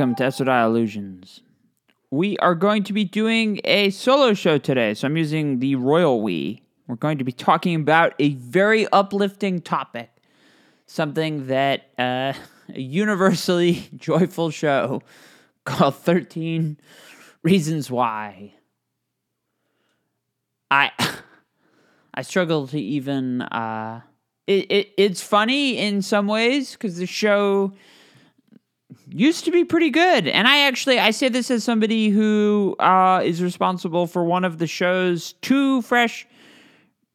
welcome to Esodai Illusions. We are going to be doing a solo show today, so I'm using the Royal We. We're going to be talking about a very uplifting topic, something that uh, a universally joyful show called 13 Reasons Why. I I struggle to even uh it, it it's funny in some ways because the show used to be pretty good. And I actually I say this as somebody who uh, is responsible for one of the show's two fresh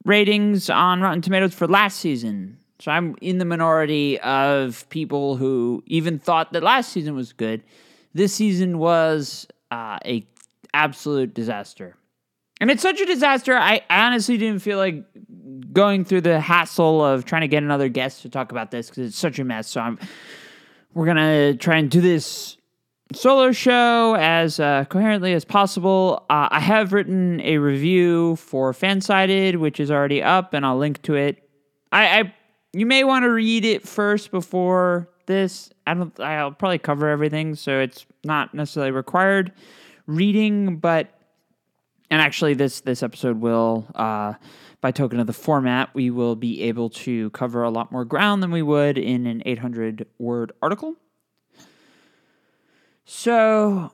ratings on Rotten Tomatoes for last season. So I'm in the minority of people who even thought that last season was good. This season was uh, a absolute disaster. And it's such a disaster. I honestly didn't feel like going through the hassle of trying to get another guest to talk about this because it's such a mess. So I'm we're gonna try and do this solo show as uh, coherently as possible. Uh, I have written a review for FanSided, which is already up, and I'll link to it. I, I you may want to read it first before this. I don't. I'll probably cover everything, so it's not necessarily required reading, but and actually this this episode will uh, by token of the format we will be able to cover a lot more ground than we would in an 800 word article so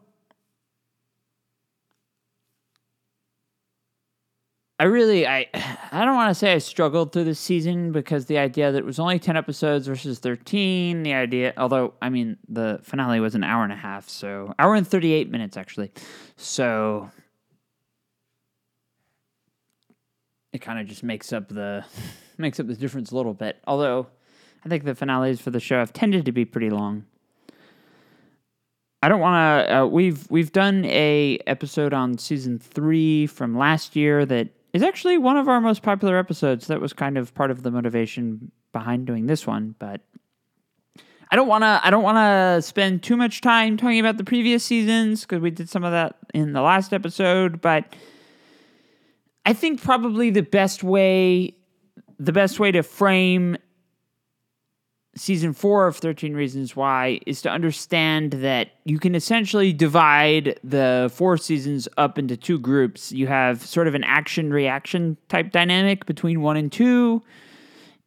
I really I I don't want to say I struggled through this season because the idea that it was only 10 episodes versus 13, the idea although I mean the finale was an hour and a half, so hour and 38 minutes actually. So it kind of just makes up the makes up the difference a little bit. Although I think the finales for the show have tended to be pretty long. I don't want to. Uh, we've we've done a episode on season three from last year that is actually one of our most popular episodes. That was kind of part of the motivation behind doing this one, but I don't want to. I don't want to spend too much time talking about the previous seasons because we did some of that in the last episode, but I think probably the best way the best way to frame season 4 of 13 reasons why is to understand that you can essentially divide the four seasons up into two groups. You have sort of an action reaction type dynamic between 1 and 2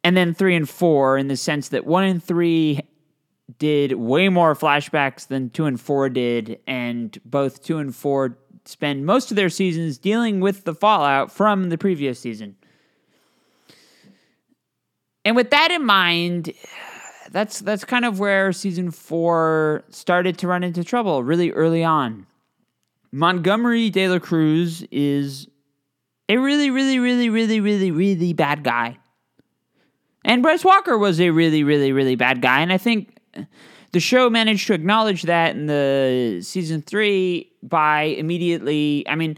and then 3 and 4 in the sense that 1 and 3 did way more flashbacks than 2 and 4 did and both 2 and 4 spend most of their seasons dealing with the fallout from the previous season. And with that in mind, that's that's kind of where season 4 started to run into trouble really early on. Montgomery De La Cruz is a really really really really really really bad guy. And Bryce Walker was a really really really bad guy and I think the show managed to acknowledge that in the season three by immediately. I mean,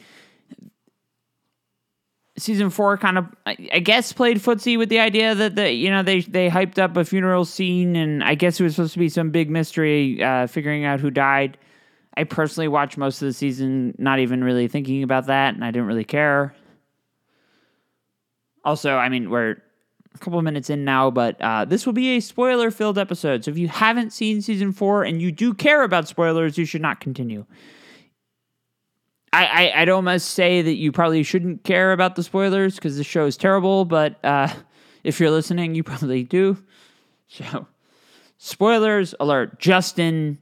season four kind of, I guess, played footsie with the idea that the you know they they hyped up a funeral scene, and I guess it was supposed to be some big mystery, uh, figuring out who died. I personally watched most of the season, not even really thinking about that, and I didn't really care. Also, I mean, we're a couple minutes in now, but uh, this will be a spoiler filled episode. So if you haven't seen season four and you do care about spoilers, you should not continue. I, I, I'd almost say that you probably shouldn't care about the spoilers because the show is terrible, but uh, if you're listening, you probably do. So, spoilers alert Justin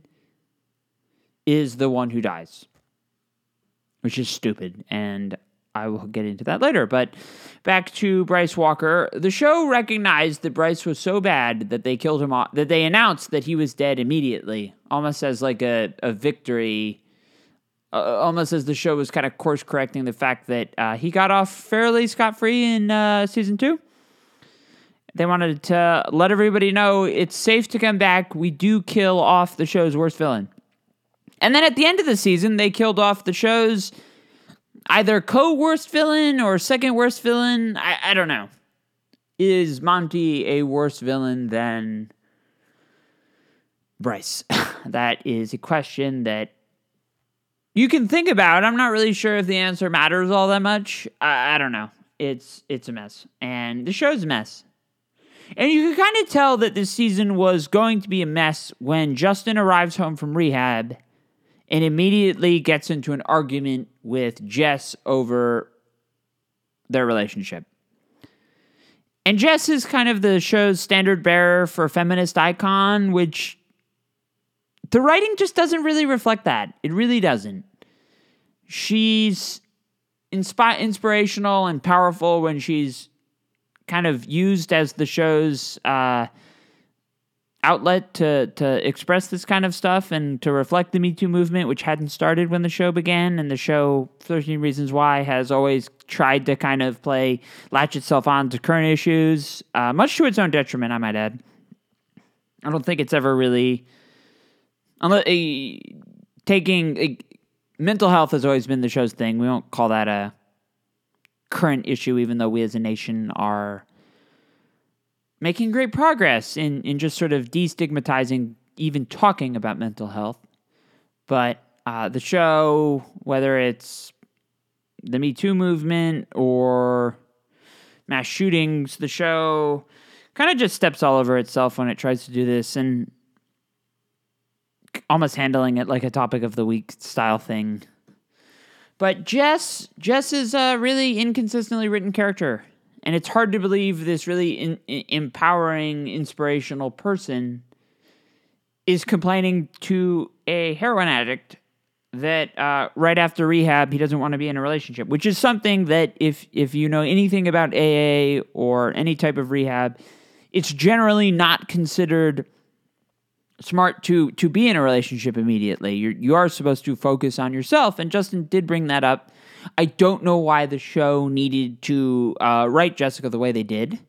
is the one who dies, which is stupid. And I will get into that later. But back to Bryce Walker. The show recognized that Bryce was so bad that they killed him off, that they announced that he was dead immediately, almost as like a, a victory, uh, almost as the show was kind of course correcting the fact that uh, he got off fairly scot free in uh, season two. They wanted to let everybody know it's safe to come back. We do kill off the show's worst villain. And then at the end of the season, they killed off the show's either co worst villain or second worst villain. I, I don't know. Is Monty a worse villain than Bryce? that is a question that you can think about. I'm not really sure if the answer matters all that much. I, I don't know. It's it's a mess, and the show's a mess. And you can kind of tell that this season was going to be a mess when Justin arrives home from rehab and immediately gets into an argument with Jess over their relationship. And Jess is kind of the show's standard bearer for feminist icon, which the writing just doesn't really reflect that. It really doesn't. She's inspi- inspirational and powerful when she's kind of used as the show's uh, outlet to to express this kind of stuff and to reflect the Me Too movement, which hadn't started when the show began. And the show Thirteen Reasons Why has always tried to kind of play latch itself on to current issues, uh, much to its own detriment, I might add. I don't think it's ever really, unless uh, taking uh, mental health has always been the show's thing. We won't call that a current issue, even though we as a nation are making great progress in, in just sort of destigmatizing even talking about mental health. But uh, the show, whether it's the Me Too movement or mass shootings, the show kind of just steps all over itself when it tries to do this and almost handling it like a topic of the week style thing. But Jess, Jess is a really inconsistently written character, and it's hard to believe this really in, in, empowering, inspirational person is complaining to a heroin addict that uh, right after rehab he doesn't want to be in a relationship, which is something that if if you know anything about AA or any type of rehab, it's generally not considered smart to to be in a relationship immediately. You're you are supposed to focus on yourself, and Justin did bring that up. I don't know why the show needed to uh, write Jessica the way they did.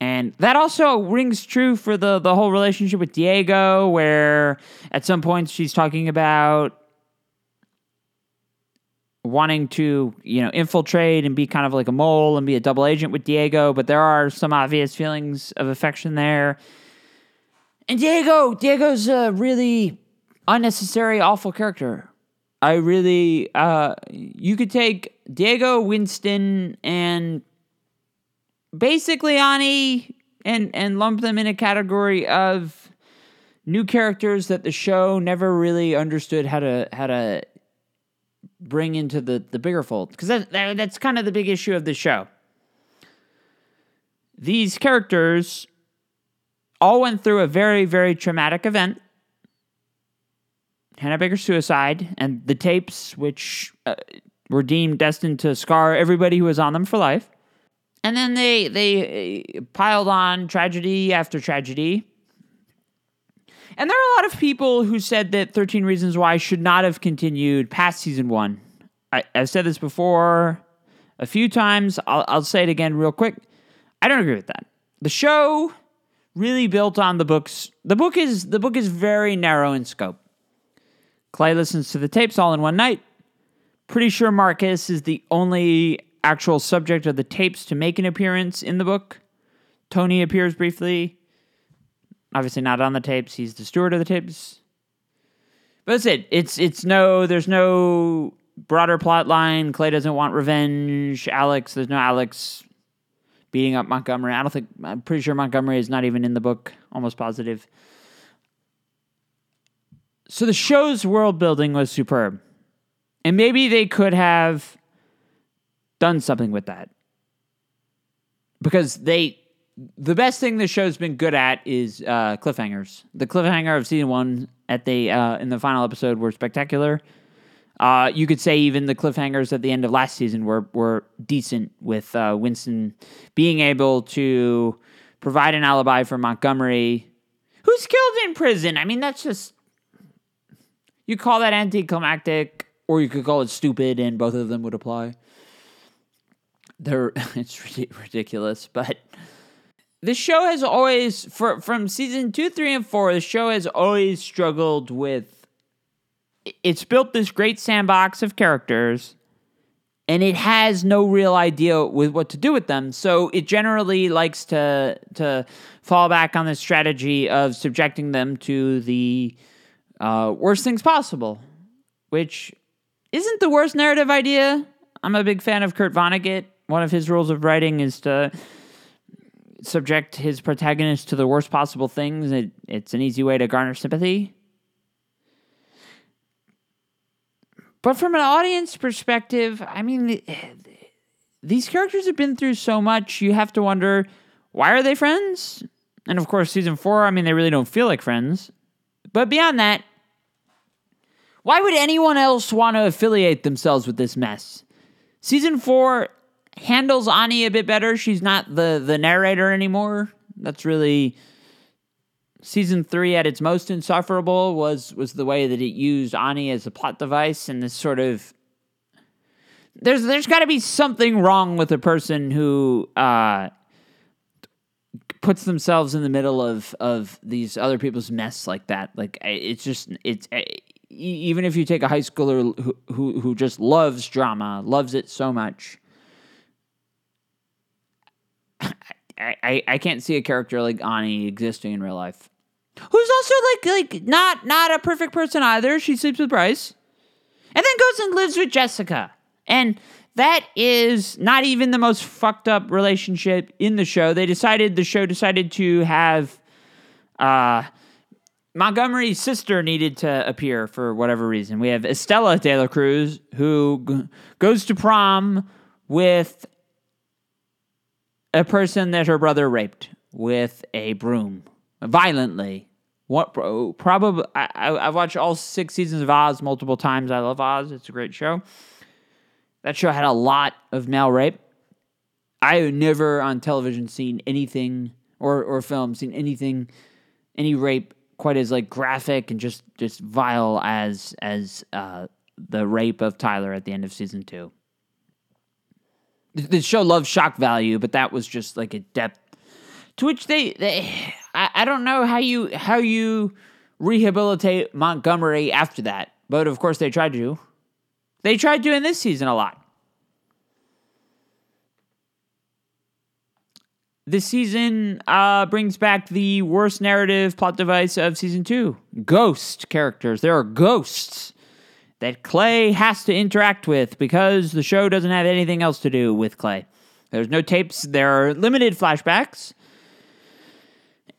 And that also rings true for the the whole relationship with Diego, where at some points she's talking about wanting to, you know, infiltrate and be kind of like a mole and be a double agent with Diego, but there are some obvious feelings of affection there. And Diego, Diego's a really unnecessary, awful character. I really, uh, you could take Diego, Winston, and basically Ani and and lump them in a category of new characters that the show never really understood how to how to bring into the the bigger fold because that, that that's kind of the big issue of the show. These characters all went through a very very traumatic event. Hannah Baker's suicide and the tapes, which uh, were deemed destined to scar everybody who was on them for life. And then they they uh, piled on tragedy after tragedy. And there are a lot of people who said that 13 Reasons Why should not have continued past season one. I, have said this before a few times. I'll, I'll say it again real quick. I don't agree with that. The show really built on the books. The book is the book is very narrow in scope. Clay listens to the tapes all in one night. Pretty sure Marcus is the only actual subject of the tapes to make an appearance in the book. Tony appears briefly. Obviously not on the tapes. He's the steward of the tapes. But that's it. It's it's no there's no broader plot line. Clay doesn't want revenge. Alex, there's no Alex beating up Montgomery. I don't think I'm pretty sure Montgomery is not even in the book, almost positive. So the show's world building was superb. And maybe they could have done something with that. Because they the best thing the show's been good at is uh, cliffhangers. The cliffhanger of season one at the uh, in the final episode were spectacular. Uh, you could say even the cliffhangers at the end of last season were were decent with uh, Winston being able to provide an alibi for Montgomery, who's killed in prison. I mean, that's just you call that anticlimactic, or you could call it stupid, and both of them would apply. They're it's ridiculous, but the show has always for from season two, three, and four. The show has always struggled with it's built this great sandbox of characters and it has no real idea with what to do with them. So it generally likes to to fall back on the strategy of subjecting them to the uh, worst things possible, which isn't the worst narrative idea. I'm a big fan of Kurt Vonnegut. One of his rules of writing is to subject his protagonist to the worst possible things, it, it's an easy way to garner sympathy. But from an audience perspective, I mean, these characters have been through so much, you have to wonder why are they friends? And of course, season four, I mean, they really don't feel like friends. But beyond that, why would anyone else want to affiliate themselves with this mess? Season four handles Ani a bit better. She's not the the narrator anymore. That's really season three at its most insufferable was was the way that it used Ani as a plot device and this sort of there's there's got to be something wrong with a person who uh, puts themselves in the middle of of these other people's mess like that. Like it's just it's even if you take a high schooler who who, who just loves drama, loves it so much. I, I, I can't see a character like Ani existing in real life. Who's also like like not not a perfect person either. She sleeps with Bryce. And then goes and lives with Jessica. And that is not even the most fucked up relationship in the show. They decided the show decided to have uh, Montgomery's sister needed to appear for whatever reason. We have Estella De La Cruz who g- goes to prom with a person that her brother raped with a broom violently. What probably I, I, I've watched all six seasons of Oz multiple times. I love Oz; it's a great show. That show had a lot of male rape. I have never on television seen anything or or film seen anything any rape quite as like graphic and just just vile as as uh, the rape of Tyler at the end of season two. The show loves shock value, but that was just like a depth to which they, they I, I don't know how you how you rehabilitate Montgomery after that, but of course they tried to. They tried doing this season a lot. This season uh, brings back the worst narrative plot device of season two ghost characters. There are ghosts that Clay has to interact with because the show doesn't have anything else to do with Clay. There's no tapes, there are limited flashbacks.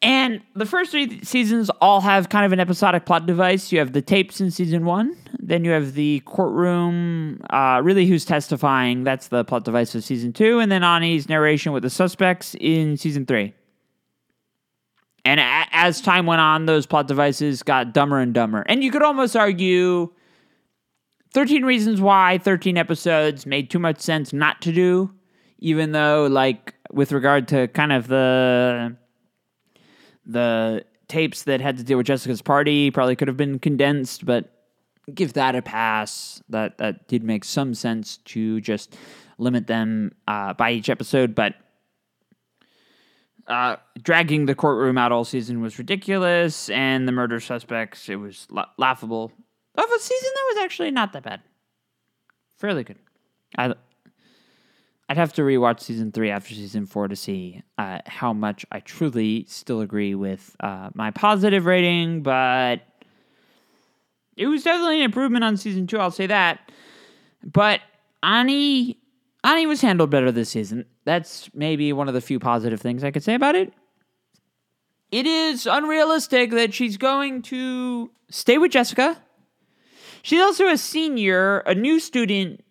And the first three seasons all have kind of an episodic plot device. You have the tapes in season one, then you have the courtroom, uh, really who's testifying. That's the plot device of season two. And then Ani's narration with the suspects in season three. And a- as time went on, those plot devices got dumber and dumber. And you could almost argue 13 Reasons Why, 13 episodes made too much sense not to do, even though, like, with regard to kind of the the tapes that had to deal with Jessica's party probably could have been condensed, but give that a pass. That that did make some sense to just limit them uh, by each episode, but uh, dragging the courtroom out all season was ridiculous, and the murder suspects it was la- laughable. Of a season that was actually not that bad, fairly good. I I'd have to rewatch season three after season four to see uh, how much I truly still agree with uh, my positive rating, but it was definitely an improvement on season two. I'll say that. But Ani, Ani was handled better this season. That's maybe one of the few positive things I could say about it. It is unrealistic that she's going to stay with Jessica. She's also a senior, a new student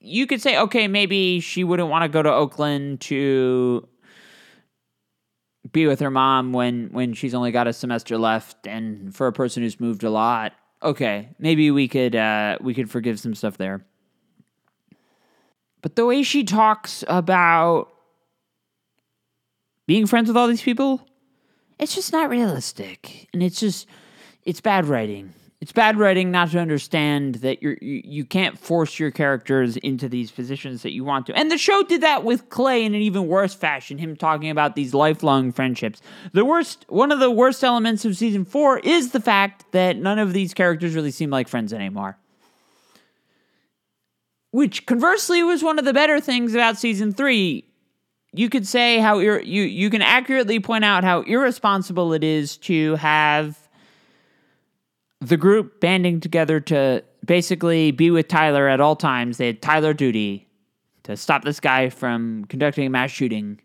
you could say, okay, maybe she wouldn't want to go to Oakland to be with her mom when when she's only got a semester left, and for a person who's moved a lot, okay, maybe we could uh, we could forgive some stuff there. But the way she talks about being friends with all these people, it's just not realistic, and it's just it's bad writing it's bad writing not to understand that you're, you you can't force your characters into these positions that you want to. And the show did that with Clay in an even worse fashion. Him talking about these lifelong friendships. The worst, one of the worst elements of season four is the fact that none of these characters really seem like friends anymore. Which conversely was one of the better things about season three. You could say how ir- you you can accurately point out how irresponsible it is to have the group banding together to basically be with Tyler at all times. They had Tyler duty to stop this guy from conducting a mass shooting.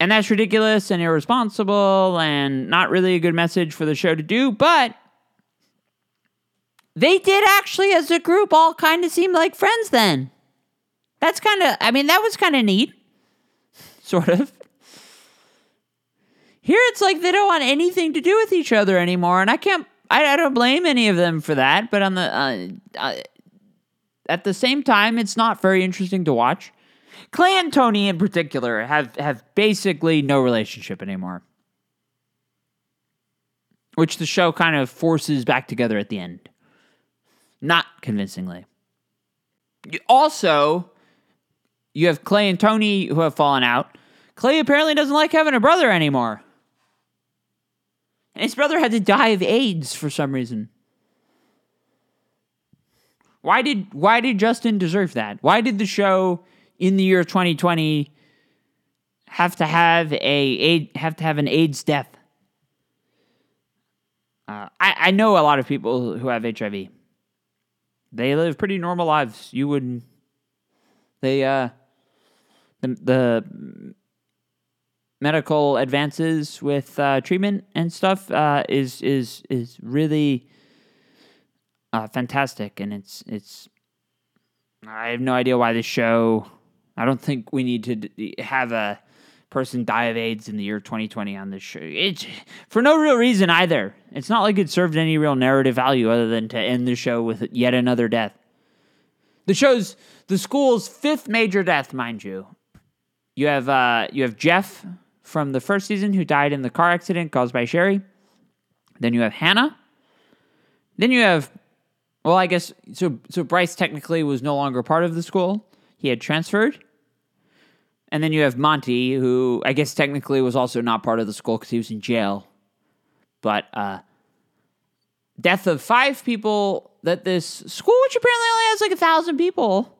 And that's ridiculous and irresponsible and not really a good message for the show to do, but they did actually, as a group, all kind of seem like friends then. That's kind of, I mean, that was kind of neat. Sort of. Here it's like they don't want anything to do with each other anymore, and I can't, I, I don't blame any of them for that, but on the, uh, uh, at the same time, it's not very interesting to watch. Clay and Tony, in particular, have have basically no relationship anymore, which the show kind of forces back together at the end, not convincingly. Also, you have Clay and Tony who have fallen out. Clay apparently doesn't like having a brother anymore. And his brother had to die of AIDS for some reason. Why did why did Justin deserve that? Why did the show in the year 2020 have to have a have to have an AIDS death? Uh, I I know a lot of people who have HIV. They live pretty normal lives. You would they uh the the medical advances with uh, treatment and stuff uh, is is is really uh, fantastic, and it's it's. I have no idea why this show. I don't think we need to d- have a person die of AIDS in the year 2020 on this show. It's for no real reason either. It's not like it served any real narrative value other than to end the show with yet another death. The show's the school's fifth major death, mind you. You have uh, you have Jeff from the first season who died in the car accident caused by Sheri. Then you have Hannah. Then you have well, I guess so. So Bryce technically was no longer part of the school; he had transferred. And then you have Monty, who I guess technically was also not part of the school because he was in jail. But uh, death of five people that this school, which apparently only has like a thousand people,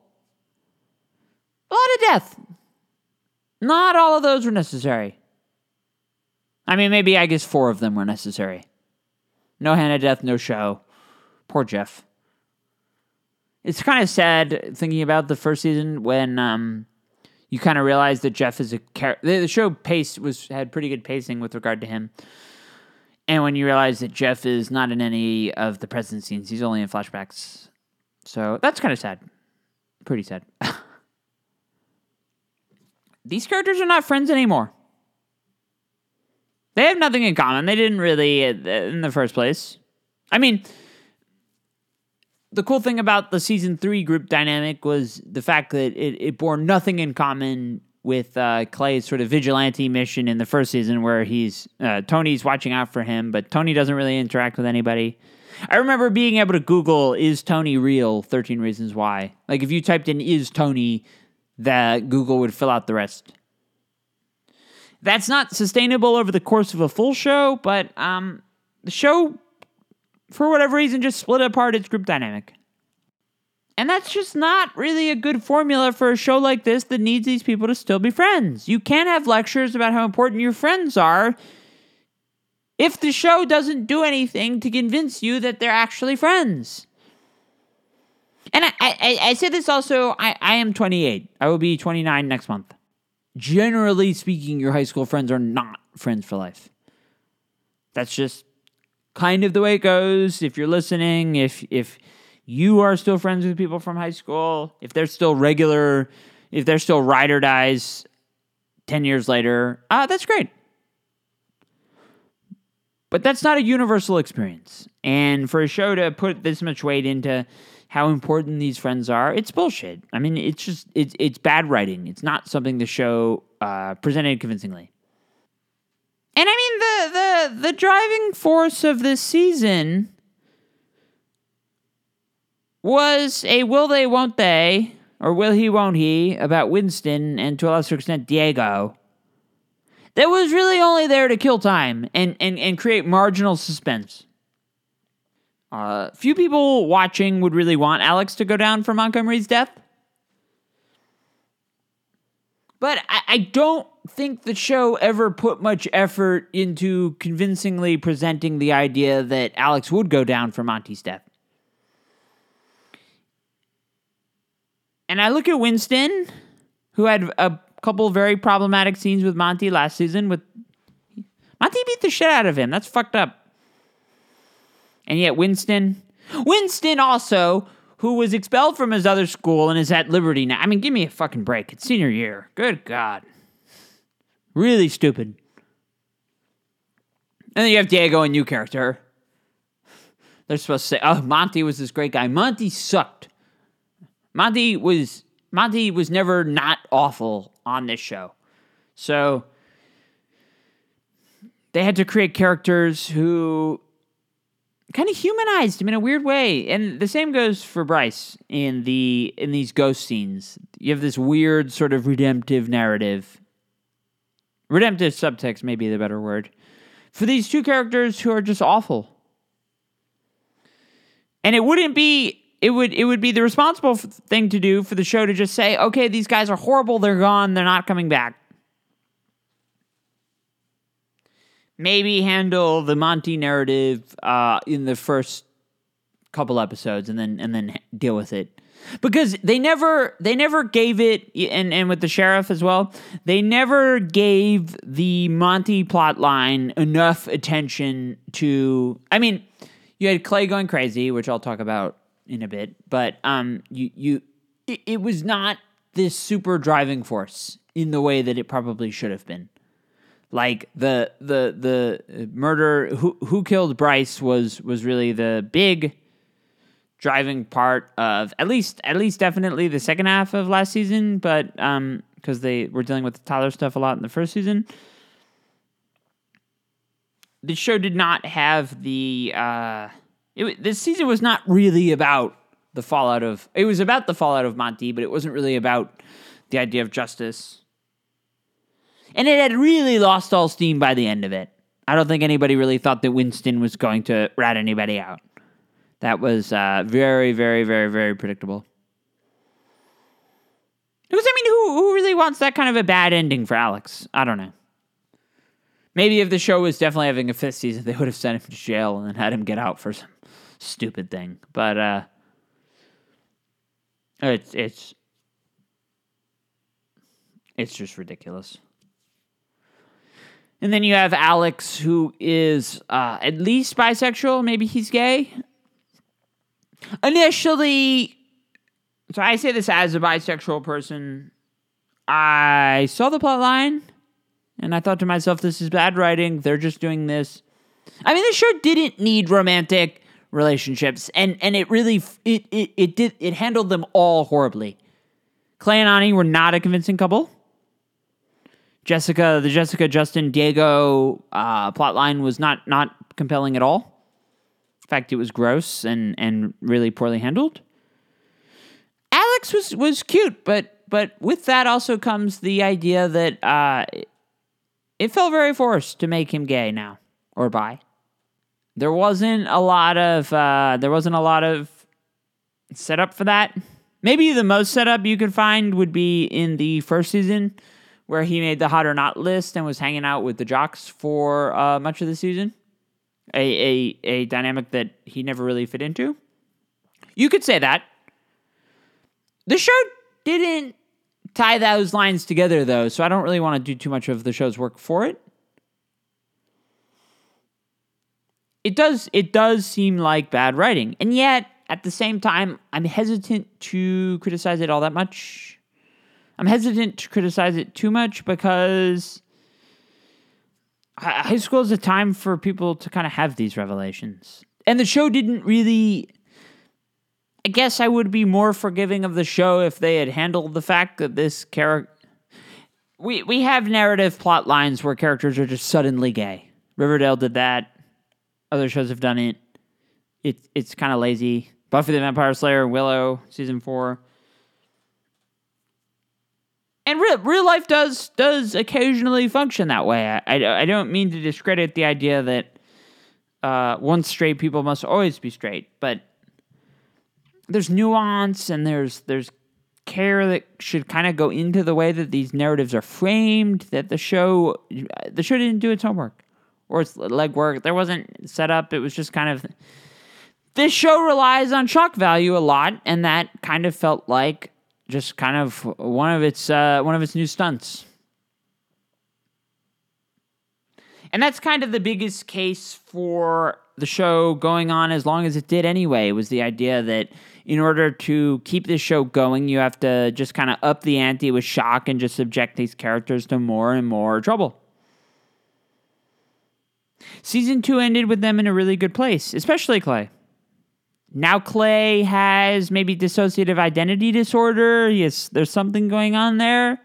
a lot of death. Not all of those were necessary. I mean, maybe I guess four of them were necessary. No Hannah death, no show. Poor Jeff it's kind of sad thinking about the first season when um, you kind of realize that Jeff is a character. The show pace was had pretty good pacing with regard to him, and when you realize that Jeff is not in any of the present scenes, he's only in flashbacks. So that's kind of sad, pretty sad. These characters are not friends anymore. They have nothing in common. They didn't really uh, in the first place. I mean the cool thing about the season three group dynamic was the fact that it, it bore nothing in common with uh, Clay's sort of vigilante mission in the first season, where he's uh, Tony's watching out for him, but Tony doesn't really interact with anybody. I remember being able to Google "Is Tony real?" Thirteen Reasons Why. Like if you typed in "Is Tony," that Google would fill out the rest. That's not sustainable over the course of a full show, but um, the show for whatever reason, just split apart its group dynamic. And that's just not really a good formula for a show like this that needs these people to still be friends. You can't have lectures about how important your friends are if the show doesn't do anything to convince you that they're actually friends. And I, I, I say this also, I, I am 28. I will be 29 next month. Generally speaking, your high school friends are not friends for life. That's just kind of the way it goes. If you're listening, if if you are still friends with people from high school, if they're still regular, if they're still ride or dies ten years later, uh, that's great. But that's not a universal experience. And for a show to put this much weight into how important these friends are, it's bullshit. I mean, it's just it's it's bad writing. It's not something the show uh, presented convincingly. And I mean the the the driving force of this season was a will they won't they or will he won't he about Winston and to a lesser extent Diego. That was really only there to kill time and and, and create marginal suspense. Uh, few people watching would really want Alex to go down for Montgomery's death. But I, I don't think the show ever put much effort into convincingly presenting the idea that Alex would go down for Monty's death. And I look at Winston, who had a couple very problematic scenes with Monty last season. With Monty beat the shit out of him. That's fucked up. And yet Winston, Winston also, who was expelled from his other school and is at Liberty now. I mean, give me a fucking break. It's senior year. Good God. Really stupid. And then you have Diego, a new character. They're supposed to say, "Oh, Monty was this great guy." Monty sucked. Monty was Monty was never not awful on this show. So they had to create characters who kind of humanized him in a weird way. And the same goes for Bryce in the in these ghost scenes. You have this weird sort of redemptive narrative. Redemptive subtext may be the better word. For these two characters who are just awful. And it wouldn't be it would it would be the responsible thing to do for the show to just say, "Okay, these guys are horrible. They're gone. They're not coming back." Maybe handle the Monty narrative uh, in the first couple episodes, and then and then deal with it. Because they never they never gave it and and with the sheriff as well they never gave the monty plot line enough attention to i mean you had clay going crazy which i'll talk about in a bit but um you you it, it was not this super driving force in the way that it probably should have been like the the the murder who who killed bryce was was really the big driving part of at least at least definitely the second half of last season, but um because they were dealing with the Tyler stuff a lot in the first season. The show did not have the uh it, this season was not really about the fallout of it was about the fallout of Monty, but it wasn't really about the idea of justice. And it had really lost all steam by the end of it. I don't think anybody really thought that Winston was going to rat anybody out. That was uh, very, very, very, very predictable. Because I mean, who who really wants that kind of a bad ending for Alex? I don't know. Maybe if the show was definitely having a fifth season, they would have sent him to jail and then had him get out for some stupid thing. But uh, it's it's it's just ridiculous. And then you have Alex, who is uh, at least bisexual. Maybe he's gay. Initially, so I say this as a bisexual person. I saw the plot line and I thought to myself, this is bad writing. They're just doing this. I mean, the show didn't need romantic relationships, and and it really it it, it did it handled them all horribly. Clay and Ani were not a convincing couple. Jessica, the Jessica Justin Diego uh, plotline was not not compelling at all. In fact, it was gross and and really poorly handled. Alex was was cute, but but with that also comes the idea that uh, it felt very forced to make him gay now or bi. There wasn't a lot of uh, there wasn't a lot of setup for that. Maybe the most setup you could find would be in the first season, where he made the hot or not list and was hanging out with the jocks for uh, much of the season a, a, a dynamic that he never really fit into. You could say that. The show didn't tie those lines together, though, so I don't really want to do too much of the show's work for it. It does it does seem like bad writing, and yet at the same time, I'm hesitant to criticize it all that much. I'm hesitant to criticize it too much because high school is a time for people to kind of have these revelations. And the show didn't really. I guess I would be more forgiving of the show if they had handled the fact that this character. We, we have narrative plot lines where characters are just suddenly gay. Riverdale did that. Other shows have done it. it it's kind of lazy. Buffy the Vampire Slayer, Willow, season four and real, real life does does occasionally function that way. I, I, I don't mean to discredit the idea that uh, once straight people must always be straight, but there's nuance and there's there's care that should kind of go into the way that these narratives are framed. That the show the show didn't do its homework or its legwork. There wasn't set up. It was just kind of this show relies on shock value a lot, and that kind of felt like just kind of one of its uh, one of its new stunts. And that's kind of the biggest case for the show going on as long as it did anyway, was the idea that in order to keep this show going, you have to just kind of up the ante with shock and just subject these characters to more and more trouble. Season two ended with them in a really good place, especially Clay. Now Clay has maybe dissociative identity disorder. Yes, there's something going on there.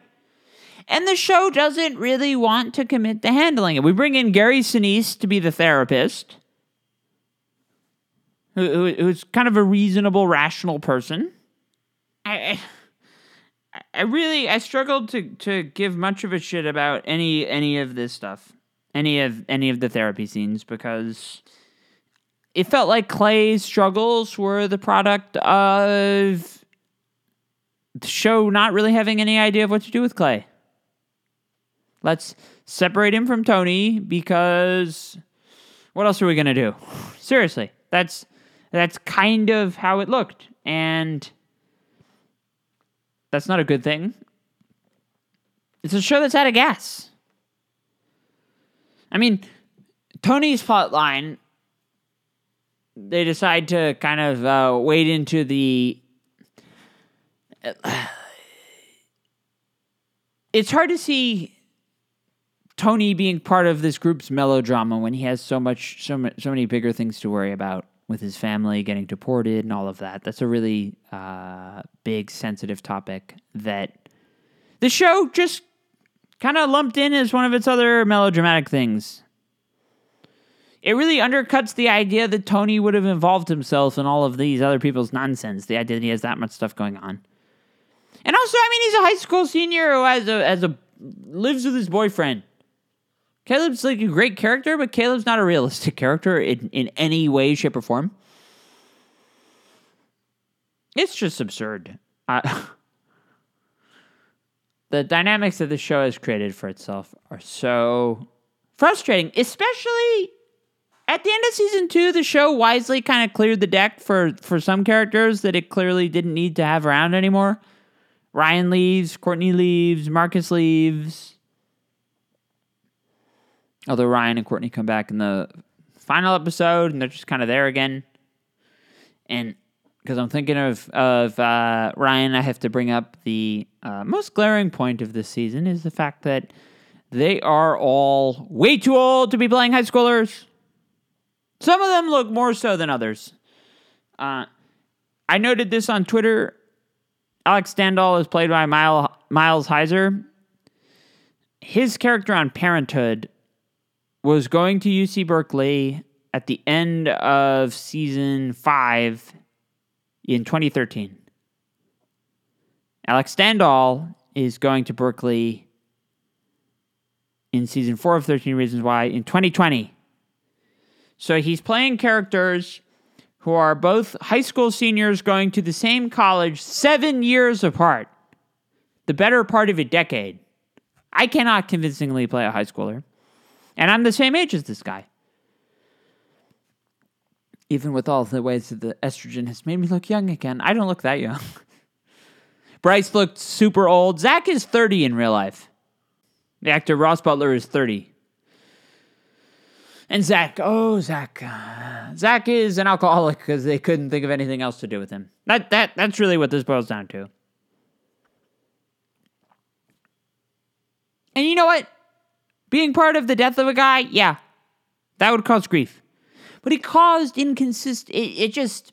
And the show doesn't really want to commit to handling it. We bring in Gary Sinise to be the therapist, who, who's kind of a reasonable, rational person. I, I really, I struggled to to give much of a shit about any any of this stuff, any of any of the therapy scenes because it felt like Clay's struggles were the product of the show not really having any idea of what to do with Clay. Let's separate him from Tony because what else are we going to do? Seriously, that's that's kind of how it looked and that's not a good thing. It's a show that's out of gas. I mean, Tony's plot line they decide to kind of uh, wade into the. It's hard to see Tony being part of this group's melodrama when he has so much, so, so many bigger things to worry about with his family getting deported and all of that. That's a really uh, big, sensitive topic that the show just kind of lumped in as one of its other melodramatic things it really undercuts the idea that Tony would have involved himself in all of these other people's nonsense. The idea that he has that much stuff going on, and also, I mean, he's a high school senior who has a as a lives with his boyfriend. Caleb's like a great character, but Caleb's not a realistic character in, in any way, shape, or form. It's just absurd. Uh, the dynamics that the show has created for itself are so frustrating, especially at the end of season two, the show wisely kind of cleared the deck for for some characters that it clearly didn't need to have around anymore. Ryan leaves, Courtney leaves, Marcus leaves. Although Ryan and Courtney come back in the final episode and they're just kind of there again. And because I'm thinking of of uh, Ryan, I have to bring up the uh, most glaring point of this season is the fact that they are all way too old to be playing high schoolers. Some of them look more so than others. Uh, I noted this on Twitter. Alex Standall is played by Miles Heizer. His character on Parenthood was going to UC Berkeley at the end of season five in 2013. Alex Standall is going to Berkeley in season four of 13 Reasons Why in 2020. So he's playing characters who are both high school seniors going to the same college seven years apart, the better part of a decade. I cannot convincingly play a high schooler. And I'm the same age as this guy. Even with all the ways that the estrogen has made me look young again, I don't look that young. Bryce looked super old. Zach is 30 in real life. The actor Ross Butler is 30. And Zach, oh Zach, Zach is an alcoholic because they couldn't think of anything else to do with him. That that that's really what this boils down to. And you know what? Being part of the death of a guy, yeah, that would cause grief. But it caused inconsistent. It, it just.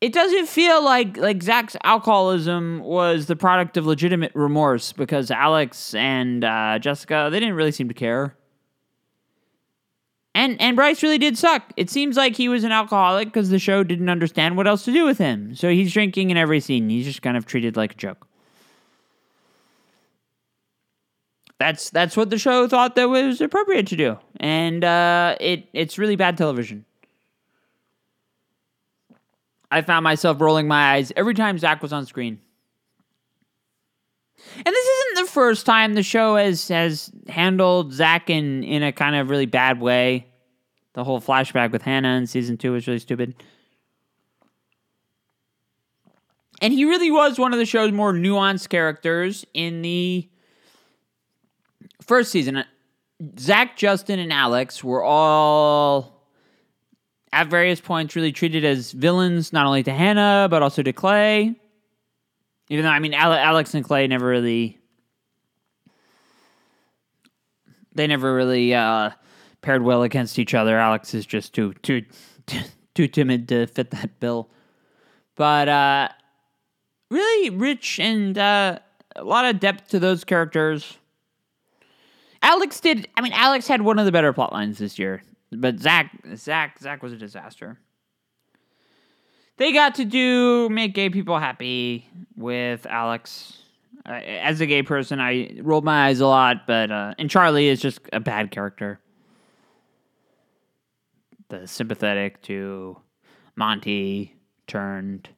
It doesn't feel like like Zach's alcoholism was the product of legitimate remorse because Alex and uh, Jessica they didn't really seem to care. And and Bryce really did suck. It seems like he was an alcoholic because the show didn't understand what else to do with him. So he's drinking in every scene. He's just kind of treated like a joke. That's that's what the show thought that was appropriate to do, and uh, it it's really bad television. I found myself rolling my eyes every time Zach was on screen. And this isn't the first time the show has has handled Zach in in a kind of really bad way. The whole flashback with Hannah in season two was really stupid. And he really was one of the show's more nuanced characters in the first season. Zach, Justin, and Alex were all at various points really treated as villains, not only to Hannah, but also to Clay. Even though, I mean, Alex and Clay never really. They never really uh, paired well against each other. Alex is just too too too timid to fit that bill. But uh, really rich and uh, a lot of depth to those characters. Alex did. I mean, Alex had one of the better plot lines this year, but Zach, Zach, Zach was a disaster. They got to do make gay people happy with Alex. Uh, as a gay person, I rolled my eyes a lot, but uh, and Charlie is just a bad character. The sympathetic to Monty turned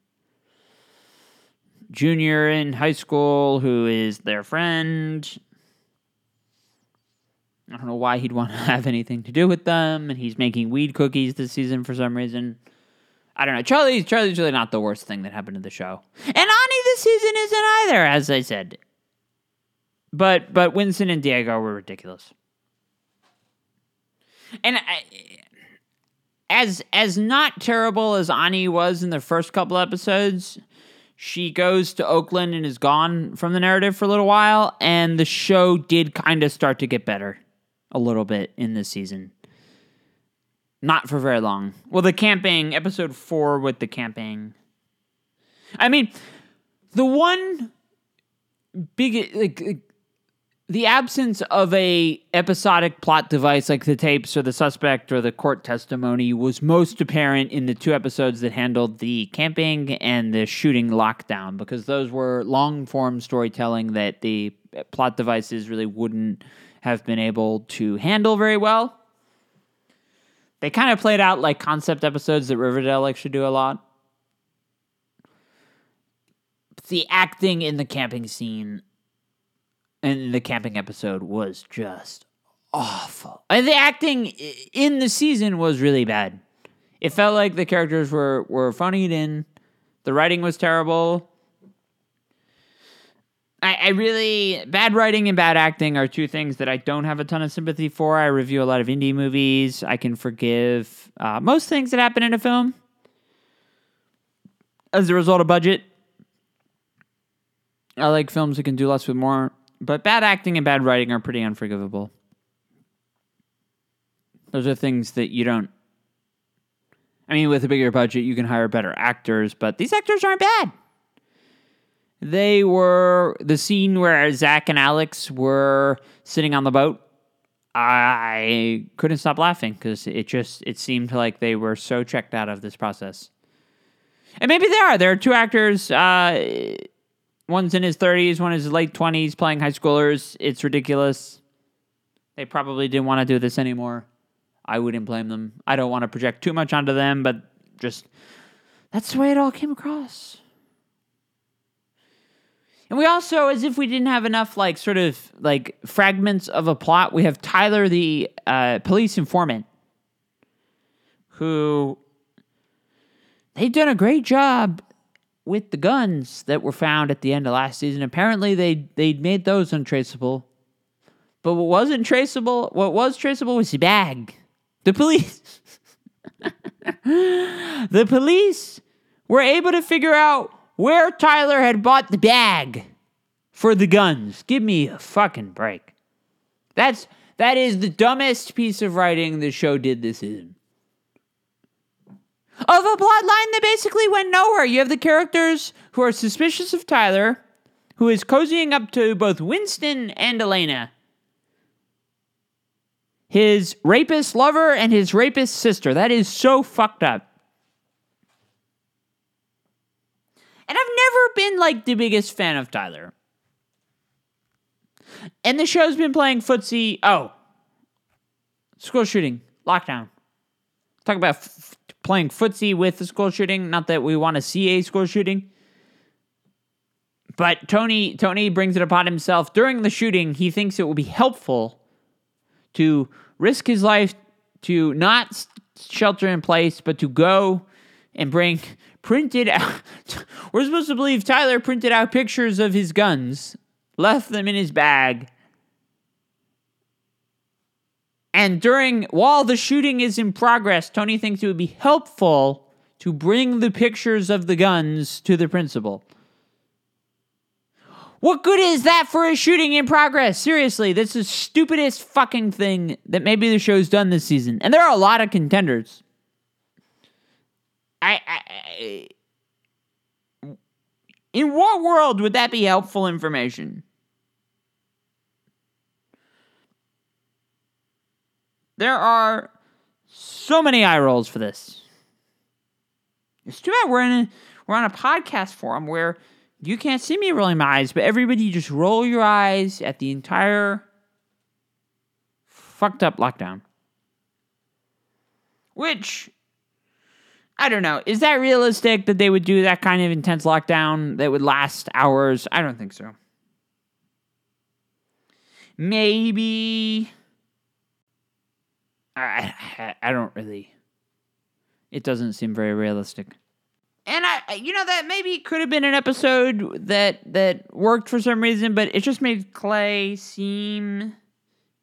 junior in high school who is their friend. I don't know why he'd want to have anything to do with them, and he's making weed cookies this season for some reason. I don't know. Charlie's Charlie's really not the worst thing that happened to the show, and Ani this season isn't either, as I said. But but Winston and Diego were ridiculous, and I, as as not terrible as Ani was in the first couple episodes, she goes to Oakland and is gone from the narrative for a little while, and the show did kind of start to get better a little bit in this season. Not for very long. Well, the camping, episode four with the camping. I mean, the one big, like, the absence of a episodic plot device like the tapes or the suspect or the court testimony was most apparent in the two episodes that handled the camping and the shooting lockdown because those were long form storytelling that the plot devices really wouldn't have been able to handle very well. They kind of played out like concept episodes that Riverdale likes to do a lot. the acting in the camping scene in the camping episode was just awful. And the acting in the season was really bad. It felt like the characters were were phonied in. The writing was terrible. I, I really bad writing and bad acting are two things that I don't have a ton of sympathy for. I review a lot of indie movies. I can forgive uh, most things that happen in a film as a result of budget. I like films that can do less with more. But bad acting and bad writing are pretty unforgivable. Those are things that you don't. I mean, with a bigger budget, you can hire better actors, but these actors aren't bad. They were the scene where Zach and Alex were sitting on the boat. I couldn't stop laughing because it just it seemed like they were so checked out of this process. And maybe they are. There are two actors. Uh, one's in his 30s, one is late 20s, playing high schoolers. It's ridiculous. They probably didn't want to do this anymore. I wouldn't blame them. I don't want to project too much onto them, but just that's the way it all came across. And we also, as if we didn't have enough, like, sort of like fragments of a plot, we have Tyler, the uh, police informant, who they've done a great job with the guns that were found at the end of last season. Apparently, they they made those untraceable. But what wasn't traceable, what was traceable was the bag. The police, the police were able to figure out where Tyler had bought the bag for the guns. Give me a fucking break. That's that is the dumbest piece of writing the show did this season of a bloodline that basically went nowhere. You have the characters who are suspicious of Tyler, who is cozying up to both Winston and Elena. His rapist lover and his rapist sister. That is so fucked up. And I've never been like the biggest fan of Tyler. And the show's been playing footsie. Oh, school shooting, lockdown. Talk about f- playing footsie with the school shooting. Not that we want to see a school shooting. But Tony Tony brings it upon himself during the shooting. He thinks it will be helpful to risk his life to not shelter in place, but to go and bring printed out. We're supposed to believe Tyler printed out pictures of his guns, left them in his bag. And during, while the shooting is in progress, Tony thinks it would be helpful to bring the pictures of the guns to the principal. What good is that for a shooting in progress? Seriously, this is the stupidest fucking thing that maybe the show's done this season. And there are a lot of contenders. I, I, in what world would that be helpful information? There are so many eye rolls for this. It's too bad we're in a, we're on a podcast forum where you can't see me rolling my eyes, but everybody just roll your eyes at the entire fucked up lockdown. Which I don't know. Is that realistic that they would do that kind of intense lockdown that would last hours? I don't think so. Maybe I, I, I don't really. It doesn't seem very realistic. And I, you know, that maybe could have been an episode that that worked for some reason, but it just made Clay seem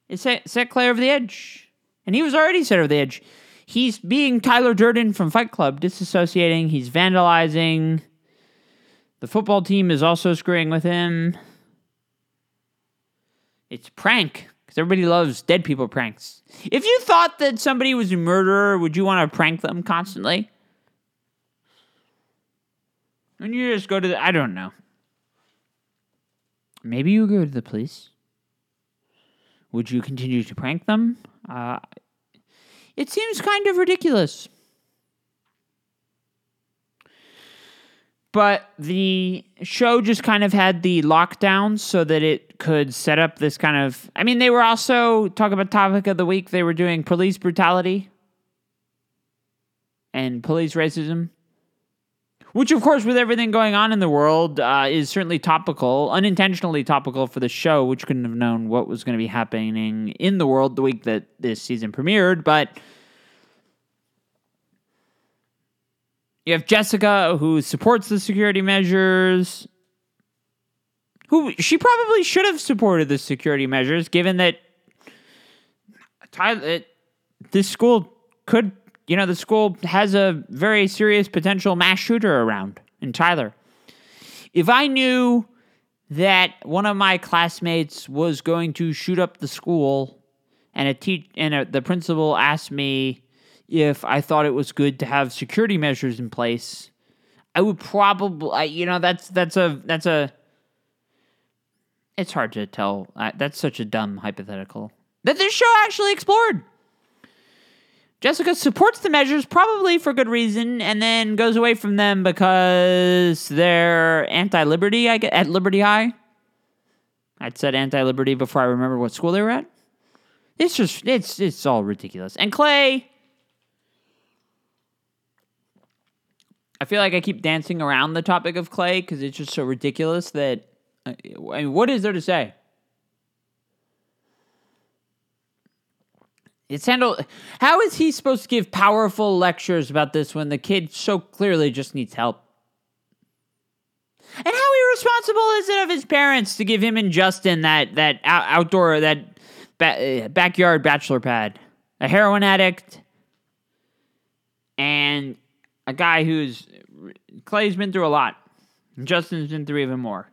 it set, set Clay over the edge, and he was already set over the edge. He's being Tyler Durden from Fight Club, disassociating. He's vandalizing. The football team is also screwing with him. It's prank because everybody loves dead people pranks. If you thought that somebody was a murderer, would you want to prank them constantly? And you just go to the, I don't know. Maybe you go to the police. Would you continue to prank them? Uh, it seems kind of ridiculous. But the show just kind of had the lockdown so that it could set up this kind of. I mean, they were also, talk about topic of the week, they were doing police brutality and police racism. Which, of course, with everything going on in the world, uh, is certainly topical, unintentionally topical for the show, which couldn't have known what was going to be happening in the world the week that this season premiered. But you have Jessica, who supports the security measures. Who she probably should have supported the security measures, given that Tyler, this school could you know, the school has a very serious potential mass shooter around in Tyler. If I knew that one of my classmates was going to shoot up the school and a te- and a, the principal asked me if I thought it was good to have security measures in place, I would probably, you know, that's that's a that's a. It's hard to tell. that's such a dumb hypothetical that this show actually explored. Jessica supports the measures, probably for good reason, and then goes away from them because they're anti-liberty. I get at Liberty High. I'd said anti-liberty before I remember what school they were at. It's just it's it's all ridiculous. And Clay, I feel like I keep dancing around the topic of Clay because it's just so ridiculous that uh, I mean, what is there to say? It's handled. How is he supposed to give powerful lectures about this when the kid so clearly just needs help? And how irresponsible is it of his parents to give him and Justin that that outdoor that ba- eh, backyard bachelor pad? A heroin addict and a guy who's Clay's been through a lot. Justin's been through even more.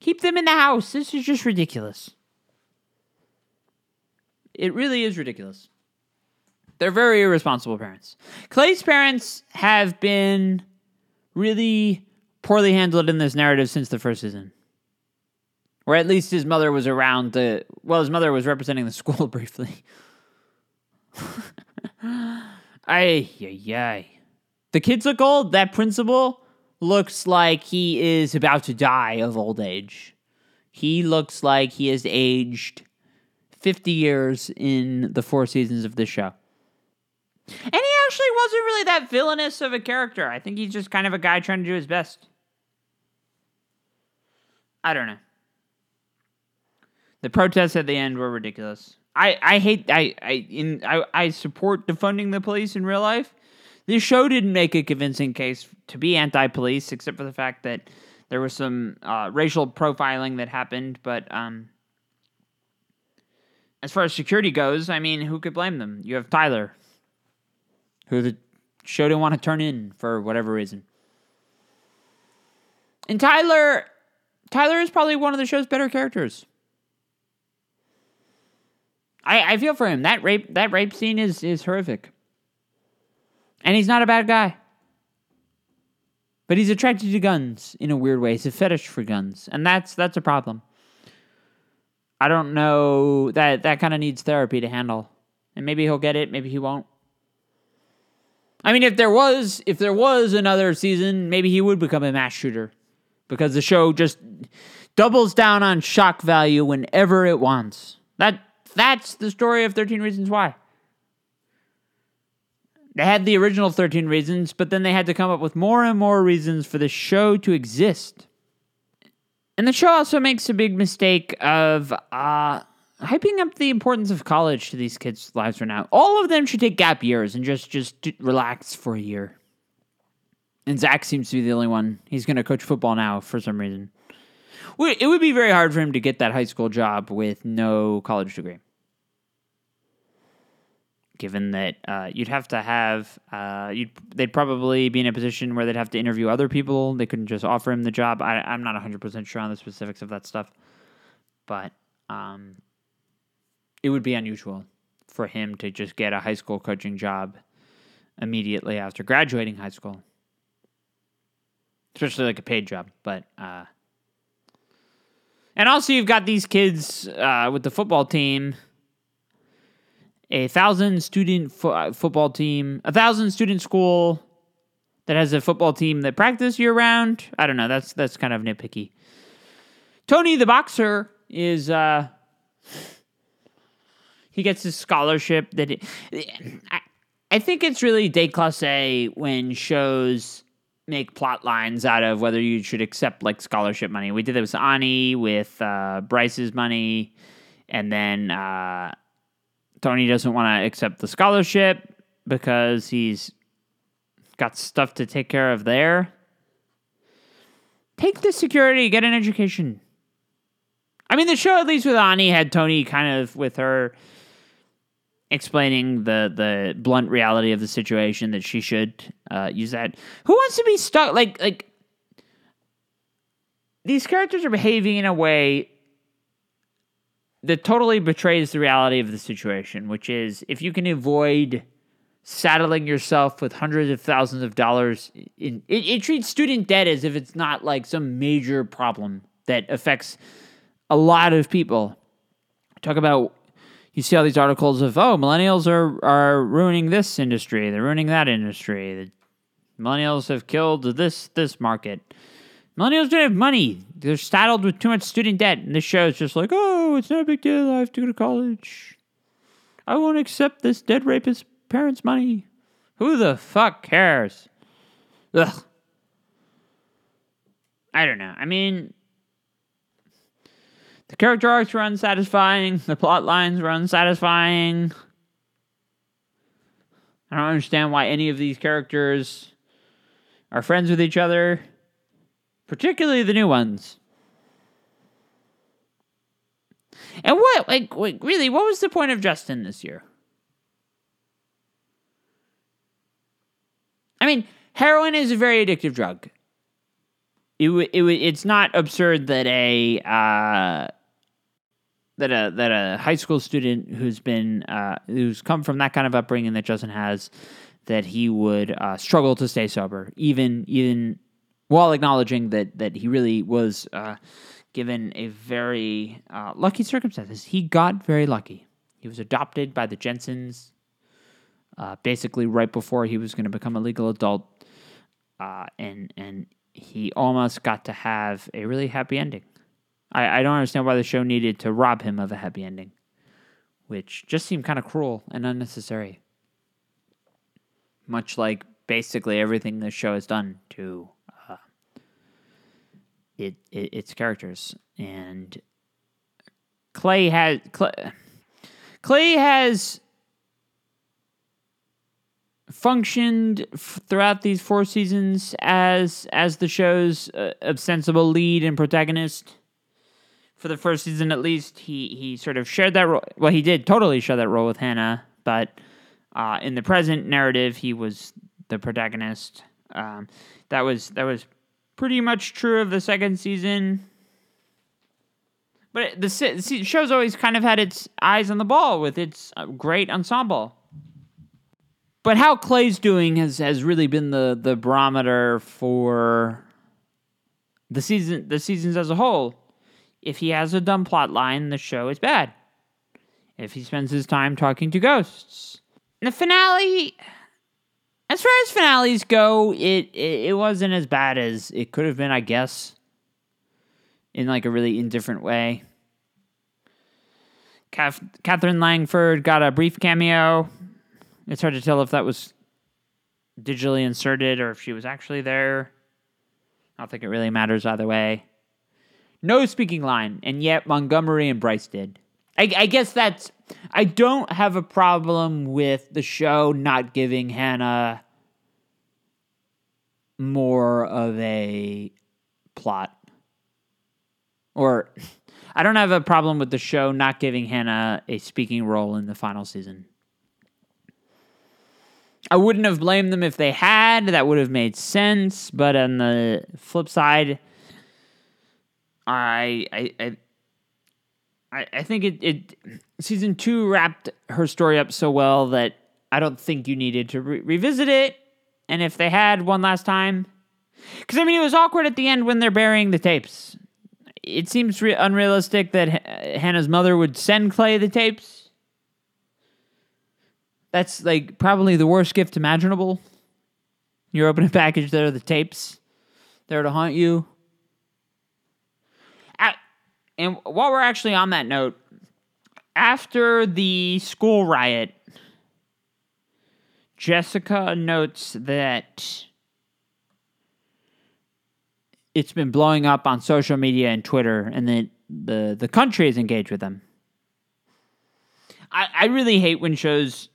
Keep them in the house. This is just ridiculous. It really is ridiculous. They're very irresponsible parents. Clay's parents have been really poorly handled in this narrative since the first season. Or at least his mother was around the well, his mother was representing the school briefly. ay, ay, ay. The kids look old. That principal looks like he is about to die of old age. He looks like he has aged 50 years in the four seasons of this show. And he actually wasn't really that villainous of a character. I think he's just kind of a guy trying to do his best. I don't know. The protests at the end were ridiculous. I, I hate I I in I, I support defunding the police in real life. this show didn't make a convincing case to be anti-police, except for the fact that there was some uh, racial profiling that happened. But um, as far as security goes, I mean, who could blame them? You have Tyler, who the show didn't want to turn in for whatever reason. And Tyler, Tyler is probably one of the show's better characters. I, I feel for him. That rape that rape scene is is horrific. And he's not a bad guy. But he's attracted to guns in a weird way. He's a fetish for guns. And that's that's a problem. I don't know that that kind of needs therapy to handle. And maybe he'll get it, maybe he won't. I mean, if there was if there was another season, maybe he would become a mass shooter because the show just doubles down on shock value whenever it wants. That that's the story of 13 Reasons Why. They had the original 13 reasons, but then they had to come up with more and more reasons for the show to exist. And the show also makes a big mistake of uh, hyping up the importance of college to these kids' lives right now. All of them should take gap years and just just relax for a year. And Zach seems to be the only one. He's going to coach football now for some reason. It would be very hard for him to get that high school job with no college degree. Given that uh, you'd have to have, uh, you'd, they'd probably be in a position where they'd have to interview other people. They couldn't just offer him the job. I, I'm not 100% sure on the specifics of that stuff. But um, it would be unusual for him to just get a high school coaching job immediately after graduating high school especially like a paid job. But uh, and also you've got these kids uh, with the football team, a thousand student fo- uh, football team, a thousand student school that has a football team that practice year round. I don't know. That's that's kind of nitpicky. Tony the boxer is uh he gets his scholarship that I, I think it's really déclassé when shows make plot lines out of whether you should accept like scholarship money. We did that with Ani with uh, Bryce's money, and then uh, Tony doesn't want to accept the scholarship because he's got stuff to take care of there. Take the security, get an education. I mean, the show at least with Ani had Tony kind of with her explaining the the blunt reality of the situation that she should uh, use that. Who wants to be stuck like like these characters are behaving in a way that totally betrays the reality of the situation, which is if you can avoid saddling yourself with hundreds of thousands of dollars in it, it treats student debt as if it's not like some major problem that affects a lot of people. Talk about you see all these articles of oh millennials are are ruining this industry they're ruining that industry the millennials have killed this this market millennials don't have money. They're saddled with too much student debt. And this show is just like oh it's not a big deal. I have to go to college. I won't accept this dead rapist parents money. Who the fuck cares? Ugh. I don't know. I mean the character arcs were unsatisfying. The plot lines were unsatisfying. I don't understand why any of these characters are friends with each other, particularly the new ones. And what, like, like really, what was the point of Justin this year? I mean, heroin is a very addictive drug. It, it, it's not absurd that a uh, that a that a high school student who's been uh, who's come from that kind of upbringing that Justin has that he would uh, struggle to stay sober, even even while acknowledging that that he really was uh, given a very uh, lucky circumstances. He got very lucky. He was adopted by the Jensens, uh, basically right before he was going to become a legal adult, uh, and and he almost got to have a really happy ending. I, I don't understand why the show needed to rob him of a happy ending, which just seemed kind of cruel and unnecessary. Much like basically everything the show has done to it, it, its characters, and Clay has Clay, Clay has functioned f- throughout these four seasons as as the show's uh, ostensible lead and protagonist. For the first season, at least, he he sort of shared that role. Well, he did totally share that role with Hannah, but uh, in the present narrative, he was the protagonist. Um, that was that was pretty much true of the second season. But the, the show's always kind of had its eyes on the ball with its uh, great ensemble. But how Clay's doing has, has really been the, the barometer for the season the seasons as a whole. If he has a dumb plot line, the show is bad. If he spends his time talking to ghosts. The finale as far as finales go, it, it, it wasn't as bad as it could have been, I guess. In like a really indifferent way. Kath, Katherine Langford got a brief cameo. It's hard to tell if that was digitally inserted or if she was actually there. I don't think it really matters either way. No speaking line, and yet Montgomery and Bryce did. I, I guess that's. I don't have a problem with the show not giving Hannah more of a plot. Or I don't have a problem with the show not giving Hannah a speaking role in the final season. I wouldn't have blamed them if they had. That would have made sense. But on the flip side, I I I, I, I think it, it season two wrapped her story up so well that I don't think you needed to re- revisit it. And if they had one last time, because I mean, it was awkward at the end when they're burying the tapes. It seems re- unrealistic that H- Hannah's mother would send Clay the tapes. That's like probably the worst gift imaginable. You're opening a package, there are the tapes there to haunt you. And while we're actually on that note, after the school riot, Jessica notes that it's been blowing up on social media and Twitter, and that the the country is engaged with them. I, I really hate when shows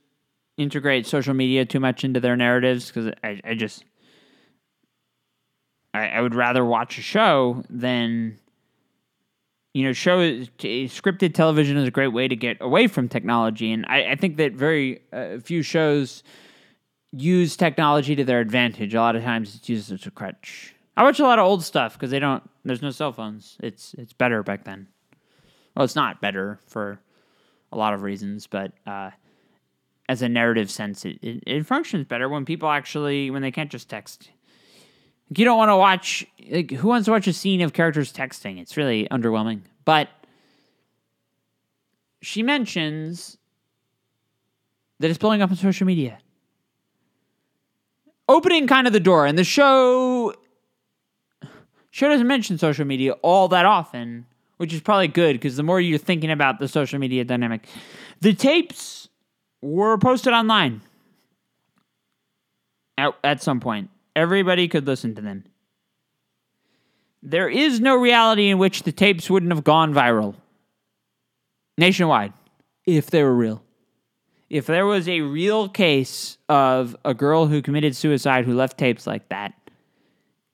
integrate social media too much into their narratives because I, I just I, I would rather watch a show than you know show scripted television is a great way to get away from technology and i, I think that very uh, few shows use technology to their advantage a lot of times it's used as a crutch I watch a lot of old stuff because they don't. There's no cell phones. It's it's better back then. Well, it's not better for a lot of reasons, but uh, as a narrative sense, it, it, it functions better when people actually when they can't just text. You don't want to watch. Like who wants to watch a scene of characters texting? It's really underwhelming. But she mentions that it's blowing up on social media opening kind of the door and the show show doesn't mention social media all that often, which is probably good because the more you're thinking about the social media dynamic, the tapes were posted online at, at some point. Everybody could listen to them. There is no reality in which the tapes wouldn't have gone viral nationwide if they were real. If there was a real case of a girl who committed suicide who left tapes like that,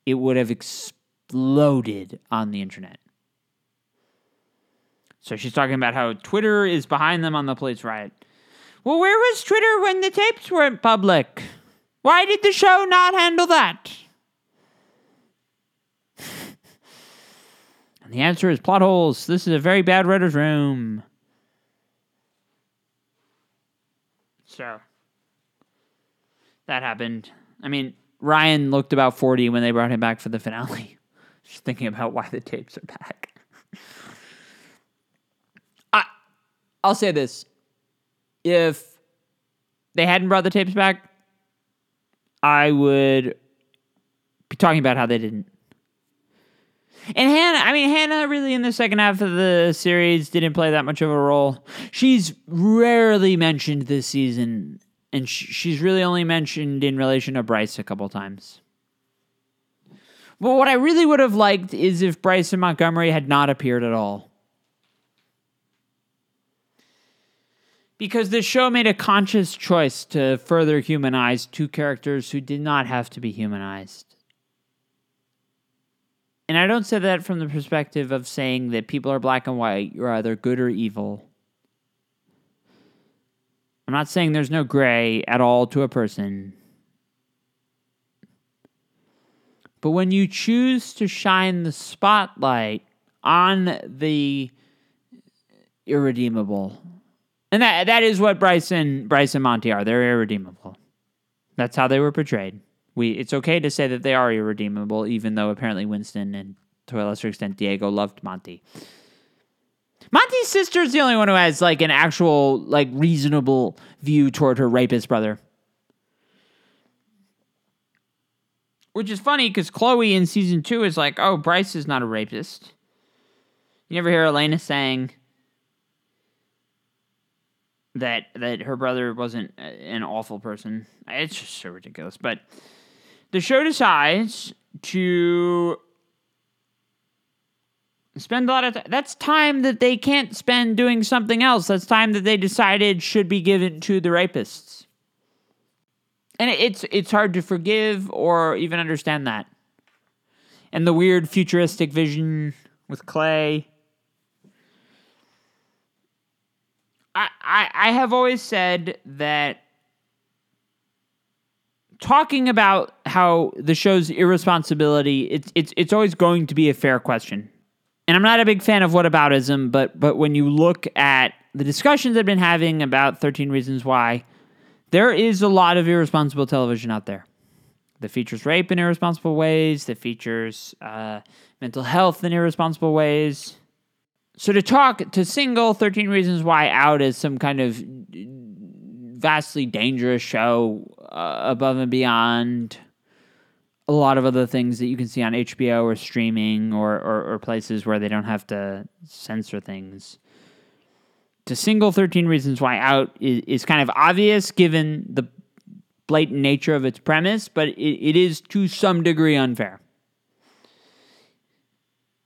it would have exploded on the internet. So she's talking about how Twitter is behind them on the police riot. Well, where was Twitter when the tapes weren't public? Why did the show not handle that? and the answer is plot holes. This is a very bad writer's room. So, that happened. I mean, Ryan looked about 40 when they brought him back for the finale. Just thinking about why the tapes are back. I, I'll say this: if they hadn't brought the tapes back, I would be talking about how they didn't. And Hannah, I mean, Hannah really in the second half of the series didn't play that much of a role. She's rarely mentioned this season, and she's really only mentioned in relation to Bryce a couple times. But what I really would have liked is if Bryce and Montgomery had not appeared at all. Because the show made a conscious choice to further humanize two characters who did not have to be humanized. And I don't say that from the perspective of saying that people are black and white, you're either good or evil. I'm not saying there's no gray at all to a person. But when you choose to shine the spotlight on the irredeemable, and that that is what Bryce and Monty are. They're irredeemable. That's how they were portrayed. We it's okay to say that they are irredeemable, even though apparently Winston and to a lesser extent Diego loved Monty. Monty's sister is the only one who has like an actual like reasonable view toward her rapist brother. Which is funny because Chloe in season two is like, oh, Bryce is not a rapist. You never hear Elena saying that that her brother wasn't an awful person. It's just so ridiculous. But the show decides to spend a lot of time. That's time that they can't spend doing something else. That's time that they decided should be given to the rapists. And it's it's hard to forgive or even understand that. And the weird futuristic vision with Clay. I, I, have always said that talking about how the show's irresponsibility, it's it's it's always going to be a fair question and I'm not a big fan of whataboutism, but but when you look at the discussions I've been having about 13 Reasons Why, there is a lot of irresponsible television out there that features rape in irresponsible ways, that features uh, mental health in irresponsible ways. So to talk to single 13 Reasons Why out as some kind of vastly dangerous show uh, above and beyond a lot of other things that you can see on HBO or streaming or, or, or places where they don't have to censor things. To single 13 Reasons Why Out is, is kind of obvious given the blatant nature of its premise, but it, it is to some degree unfair.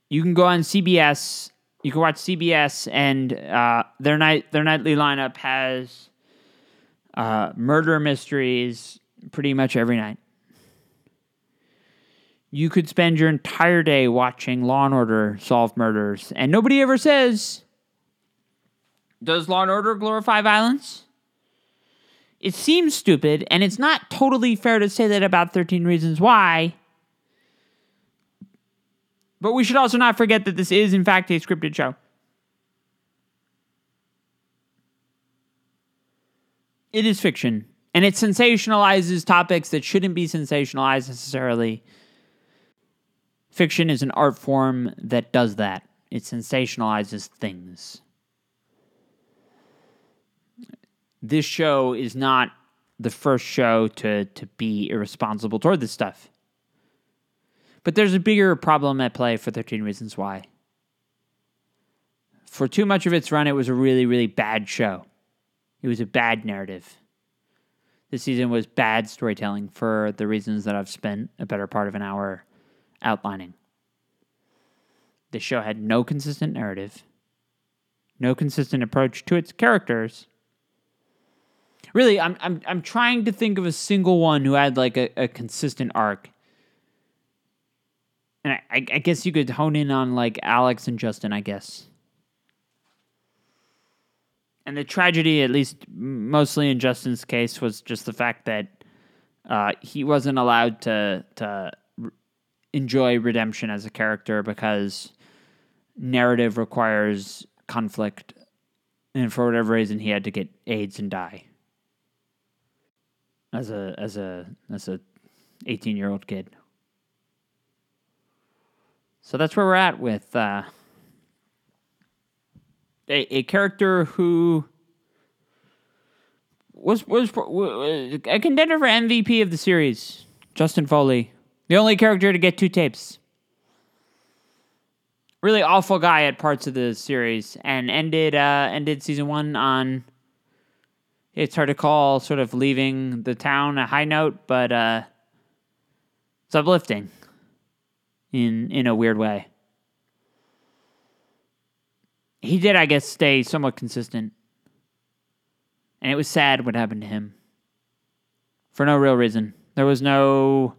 You can go on CBS, you can watch CBS, and uh, their night their nightly lineup has uh, murder mysteries pretty much every night you could spend your entire day watching Law and Order solve murders, and nobody ever says, Does Law and Order glorify violence? It seems stupid, and it's not totally fair to say that about 13 Reasons Why. But we should also not forget that this is, in fact, a scripted show. It is fiction, and it sensationalizes topics that shouldn't be sensationalized necessarily Fiction is an art form that does that. It sensationalizes things. This show is not the first show to, to be irresponsible toward this stuff. But there's a bigger problem at play for 13 Reasons Why. For too much of its run, it was a really, really bad show. It was a bad narrative. This season was bad storytelling for the reasons that I've spent a better part of an hour outlining. The show had no consistent narrative, no consistent approach to its characters. Really, I'm I'm I'm trying to think of a single one who had like a, a consistent arc. And I, I guess you could hone in on like Alex and Justin, I guess. And the tragedy, at least mostly in Justin's case, was just the fact that uh, he wasn't allowed to to enjoy redemption as a character because narrative requires conflict, and for whatever reason, he had to get AIDS and die as a as a as a eighteen year old kid. So that's where we're at with uh, a a character who was was a contender for MVP of the series, Justin Foley. The only character to get two tapes. Really awful guy at parts of the series, and ended uh, ended season one on. It's hard to call sort of leaving the town a high note, but uh, it's uplifting. In in a weird way. He did, I guess, stay somewhat consistent. and it was sad what happened to him for no real reason. There was no.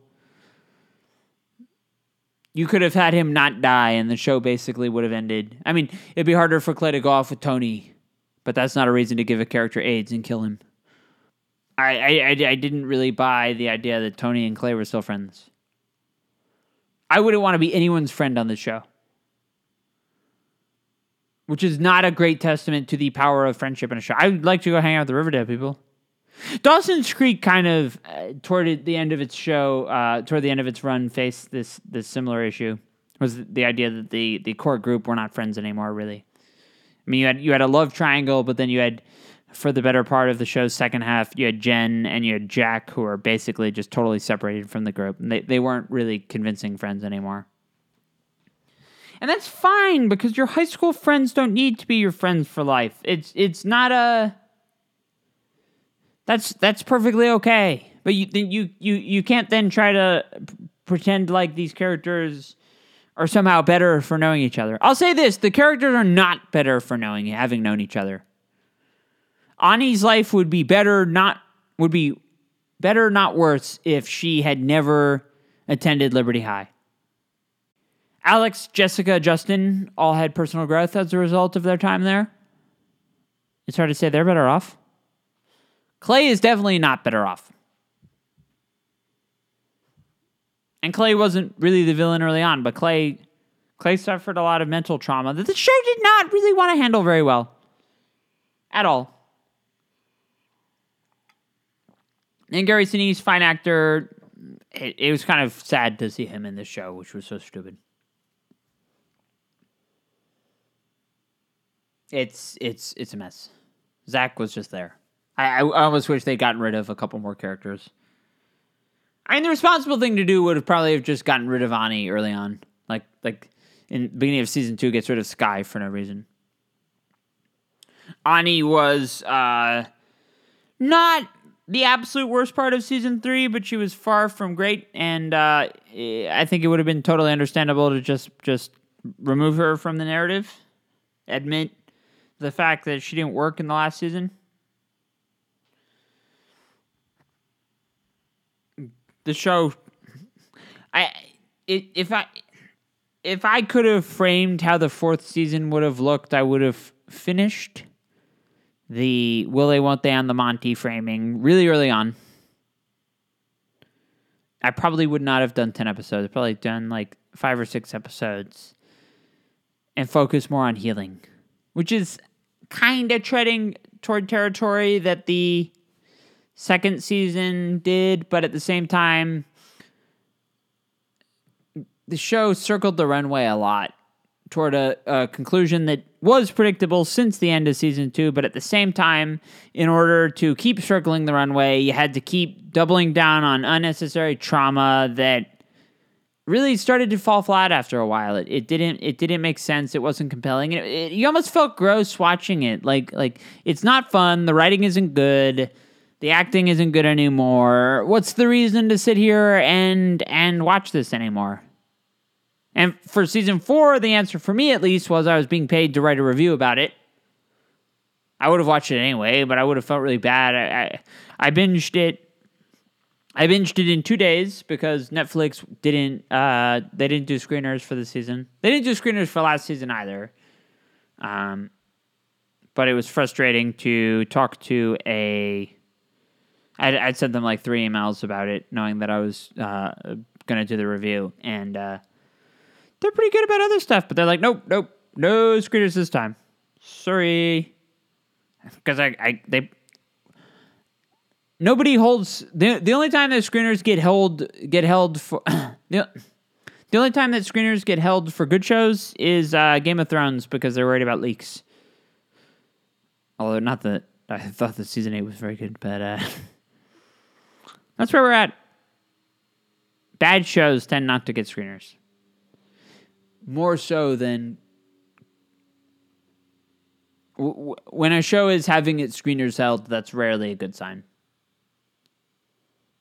You could have had him not die, and the show basically would have ended. I mean, it'd be harder for Clay to go off with Tony, but that's not a reason to give a character AIDS and kill him. I, I, I, I didn't really buy the idea that Tony and Clay were still friends. I wouldn't want to be anyone's friend on the show which is not a great testament to the power of friendship in a show. I would like to go hang out with the Riverdale people. Dawson's Creek kind of uh, toward the end of its show, uh, toward the end of its run, faced this this similar issue. Was the idea that the the core group were not friends anymore? Really, I mean, you had you had a love triangle, but then you had for the better part of the show's second half, you had Jen and you had Jack, who are basically just totally separated from the group. They they weren't really convincing friends anymore. And that's fine because your high school friends don't need to be your friends for life. It's it's not a That's that's perfectly okay. But you you you you can't then try to pretend like these characters are somehow better for knowing each other. I'll say this, the characters are not better for knowing having known each other. Ani's life would be better not would be better not worse if she had never attended Liberty High. Alex, Jessica, Justin all had personal growth as a result of their time there. It's hard to say they're better off. Clay is definitely not better off. And Clay wasn't really the villain early on, but Clay Clay suffered a lot of mental trauma that the show did not really want to handle very well. At all. And Gary Sinise, fine actor. It, it was kind of sad to see him in this show, which was so stupid. It's it's it's a mess. Zach was just there. I, I almost wish they'd gotten rid of a couple more characters. I mean, the responsible thing to do would have probably have just gotten rid of Ani early on, like like in the beginning of season two, gets rid of Skye for no reason. Ani was uh, not the absolute worst part of season three, but she was far from great, and uh, I think it would have been totally understandable to just just remove her from the narrative. Admit the fact that she didn't work in the last season. The show, I it, if I if I could have framed how the fourth season would have looked, I would have finished the will they won't they on the Monty framing really early on. I probably would not have done ten episodes. I'd probably done like five or six episodes and focus more on healing which is kind of treading toward territory that the second season did, but at the same time, the show circled the runway a lot toward a, a, conclusion that was predictable since the end of season two, but at the same time, in order to keep circling the runway, you had to keep doubling down on unnecessary trauma that really started to fall flat after a while. It, it didn't it didn't make sense. It wasn't compelling. It, it, you almost felt gross watching it. Like like it's not fun. The writing isn't good. The acting isn't good anymore. What's the reason to sit here and and watch this anymore? And for season four, the answer for me at least was I was being paid to write a review about it. I would have watched it anyway, but I would have felt really bad. I, I, I binged it I binged it in two days because Netflix didn't uh, they didn't do screeners for the season. They didn't do screeners for last season either. Um, but it was frustrating to talk to a. I'd, I'd sent them like three emails about it, knowing that I was uh, going to do the review, and uh, they're pretty good about other stuff. But they're like, nope, nope, no screeners this time. Sorry, because I, I they nobody holds the the only time that screeners get held get held for the, the only time that screeners get held for good shows is uh, Game of Thrones because they're worried about leaks. Although not that I thought that season eight was very good, but uh, that's where we're at. Bad shows tend not to get screeners. More so than when a show is having its screeners held, that's rarely a good sign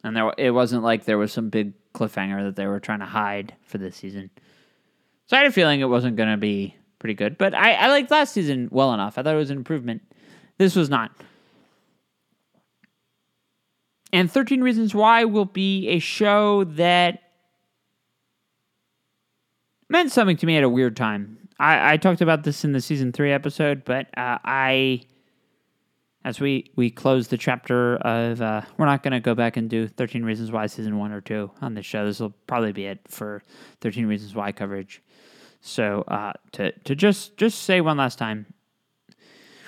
and there it wasn't like there was some big cliffhanger that they were trying to hide for this season. So I had a feeling it wasn't going to be pretty good, but I, I liked last season well enough. I thought it was an improvement. This was not. And 13 Reasons Why will be a show that meant something to me at a weird time. I, I talked about this in the season three episode, but uh, I, as we we close the chapter of, uh, we're not going to go back and do 13 Reasons Why season one or two on this show. This will probably be it for 13 Reasons Why coverage. So uh, to to just just say one last time,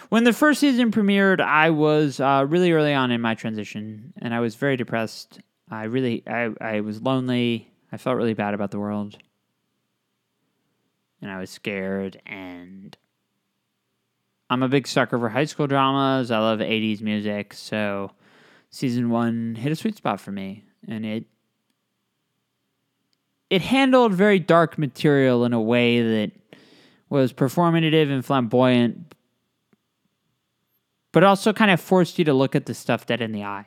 when the first season premiered, I was uh, really early on in my transition, and I was very depressed. I really, I, I was lonely. I felt really bad about the world, and I was scared. And I'm a big sucker for high school dramas. I love '80s music, so season one hit a sweet spot for me, and it it handled very dark material in a way that was performative and flamboyant, but also kind of forced you to look at the stuff dead in the eye.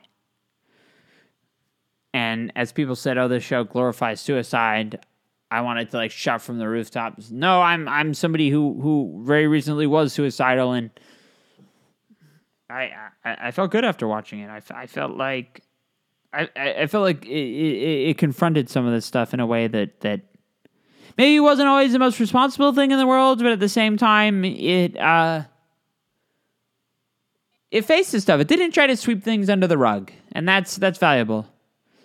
And as people said, oh, this show glorifies suicide. I wanted to like shout from the rooftops. No, I'm I'm somebody who who very recently was suicidal, and I I, I felt good after watching it. I, I felt like I I felt like it, it, it confronted some of this stuff in a way that that maybe wasn't always the most responsible thing in the world, but at the same time, it uh it faced this stuff. It didn't try to sweep things under the rug, and that's that's valuable.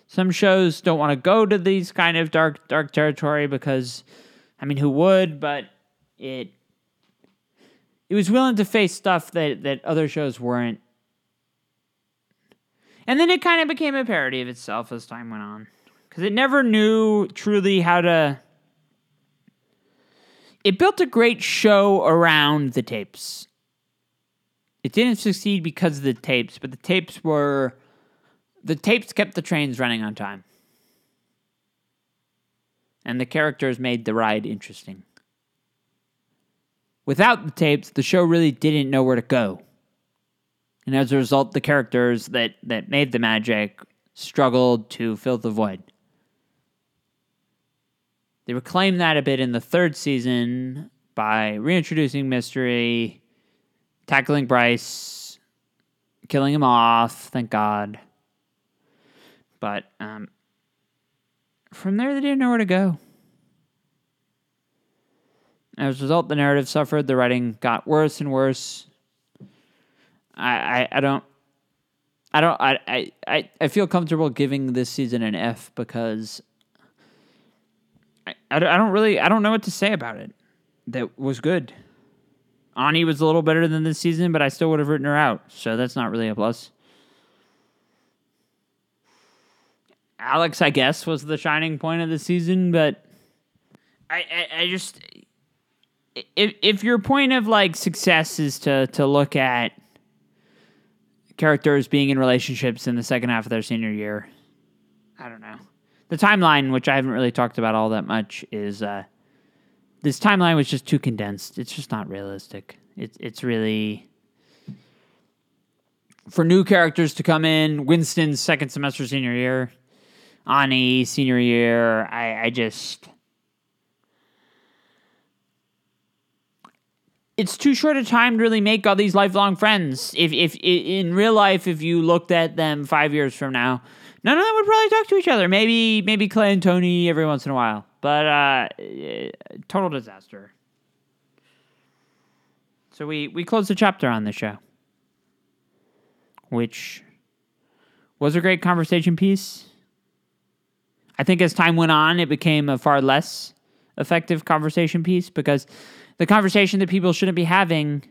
Some shows don't want to go to these kind of dark dark territory because, I mean, who would? But it it was willing to face stuff that that other shows weren't. And then it kind of became a parody of itself as time went on, because it never knew truly how to. It built a great show around the tapes it didn't succeed because of the tapes, but the tapes were the tapes kept the trains running on time. And the characters made the ride interesting. Without the tapes, the show really didn't know where to go. And as a result, the characters that, that made the magic struggled to fill the void. They reclaimed that a bit in the third season by reintroducing mystery tackling Bryce, killing him off, thank God. But um, from there, they didn't know where to go. As a result, the narrative suffered. The writing got worse and worse. I, I, I don't. I don't. I, I, I feel comfortable giving this season an F because I, I don't really. I don't know what to say about it. That was good. Ani was a little better than this season, but I still would have written her out. So that's not really a plus. Alex, I guess, was the shining point of the season, but I, I, I just if if your point of like success is to to look at characters being in relationships in the second half of their senior year, I don't know. The timeline, which I haven't really talked about all that much, is uh, this timeline was just too condensed. It's just not realistic. It's it's really for new characters to come in. Winston's second semester senior year, Ani senior year. I I just it's too short a time to really make all these lifelong friends. If if in real life, if you looked at them five years from now, none of them would probably talk to each other. Maybe maybe Clay and Tony every once in a while. But uh, total disaster. So we we closed the chapter on the show, which was a great conversation piece. I think as time went on, it became a far less effective conversation piece because the conversation that people shouldn't be having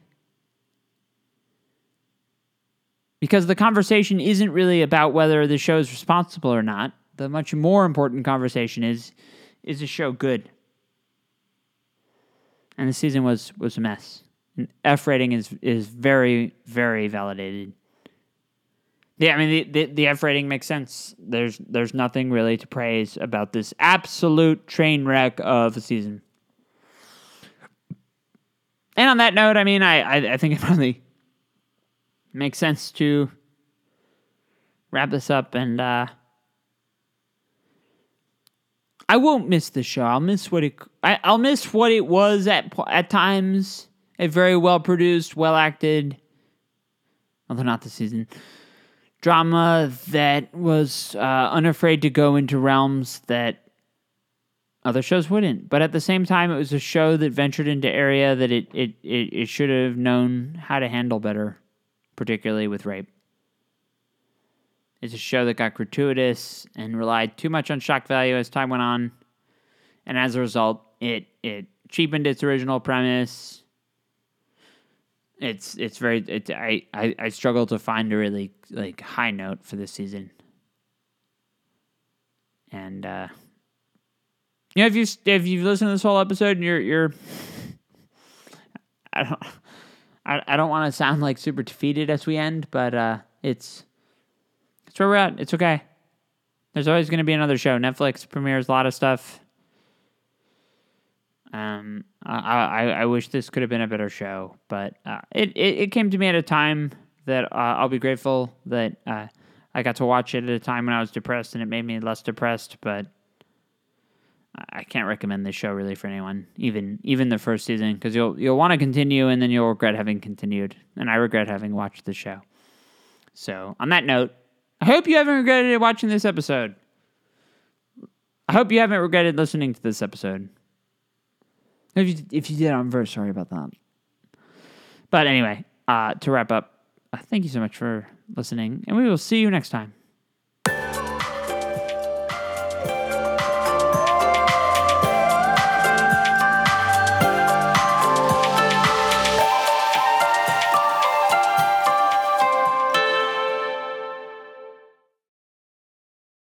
because the conversation isn't really about whether the show is responsible or not. The much more important conversation is is the show good? And the season was was a mess. F rating is is very very validated. Yeah, I mean the, the, the F rating makes sense. There's there's nothing really to praise about this absolute train wreck of a season. And on that note, I mean, I, I, I think it probably makes sense to wrap this up and uh, I won't miss the show. I'll miss what it. I, will miss what it was at at times. A very well produced, well acted, although not the season, drama that was uh, unafraid to go into realms that other shows wouldn't. But at the same time, it was a show that ventured into area that it it, it, it should have known how to handle better, particularly with rape. It's a show that got gratuitous and relied too much on shock value as time went on, and as a result, it it cheapened its original premise. It's it's very it, I, I I struggle to find a really like high note for this season, and uh, you know if you if you've listened to this whole episode and you're you're I don't I, I don't want to sound like super defeated as we end, but uh, it's it's where we're at. It's okay. There's always going to be another show. Netflix premieres a lot of stuff. Um, I, I, I wish this could have been a better show, but uh, it, it, it came to me at a time that uh, I'll be grateful that uh, I got to watch it at a time when I was depressed and it made me less depressed. But I can't recommend this show really for anyone, even even the first season, because you'll you'll want to continue and then you'll regret having continued, and I regret having watched the show. So on that note, I hope you haven't regretted watching this episode. I hope you haven't regretted listening to this episode. If you, if you did, I'm very sorry about that. But anyway, uh, to wrap up, uh, thank you so much for listening, and we will see you next time.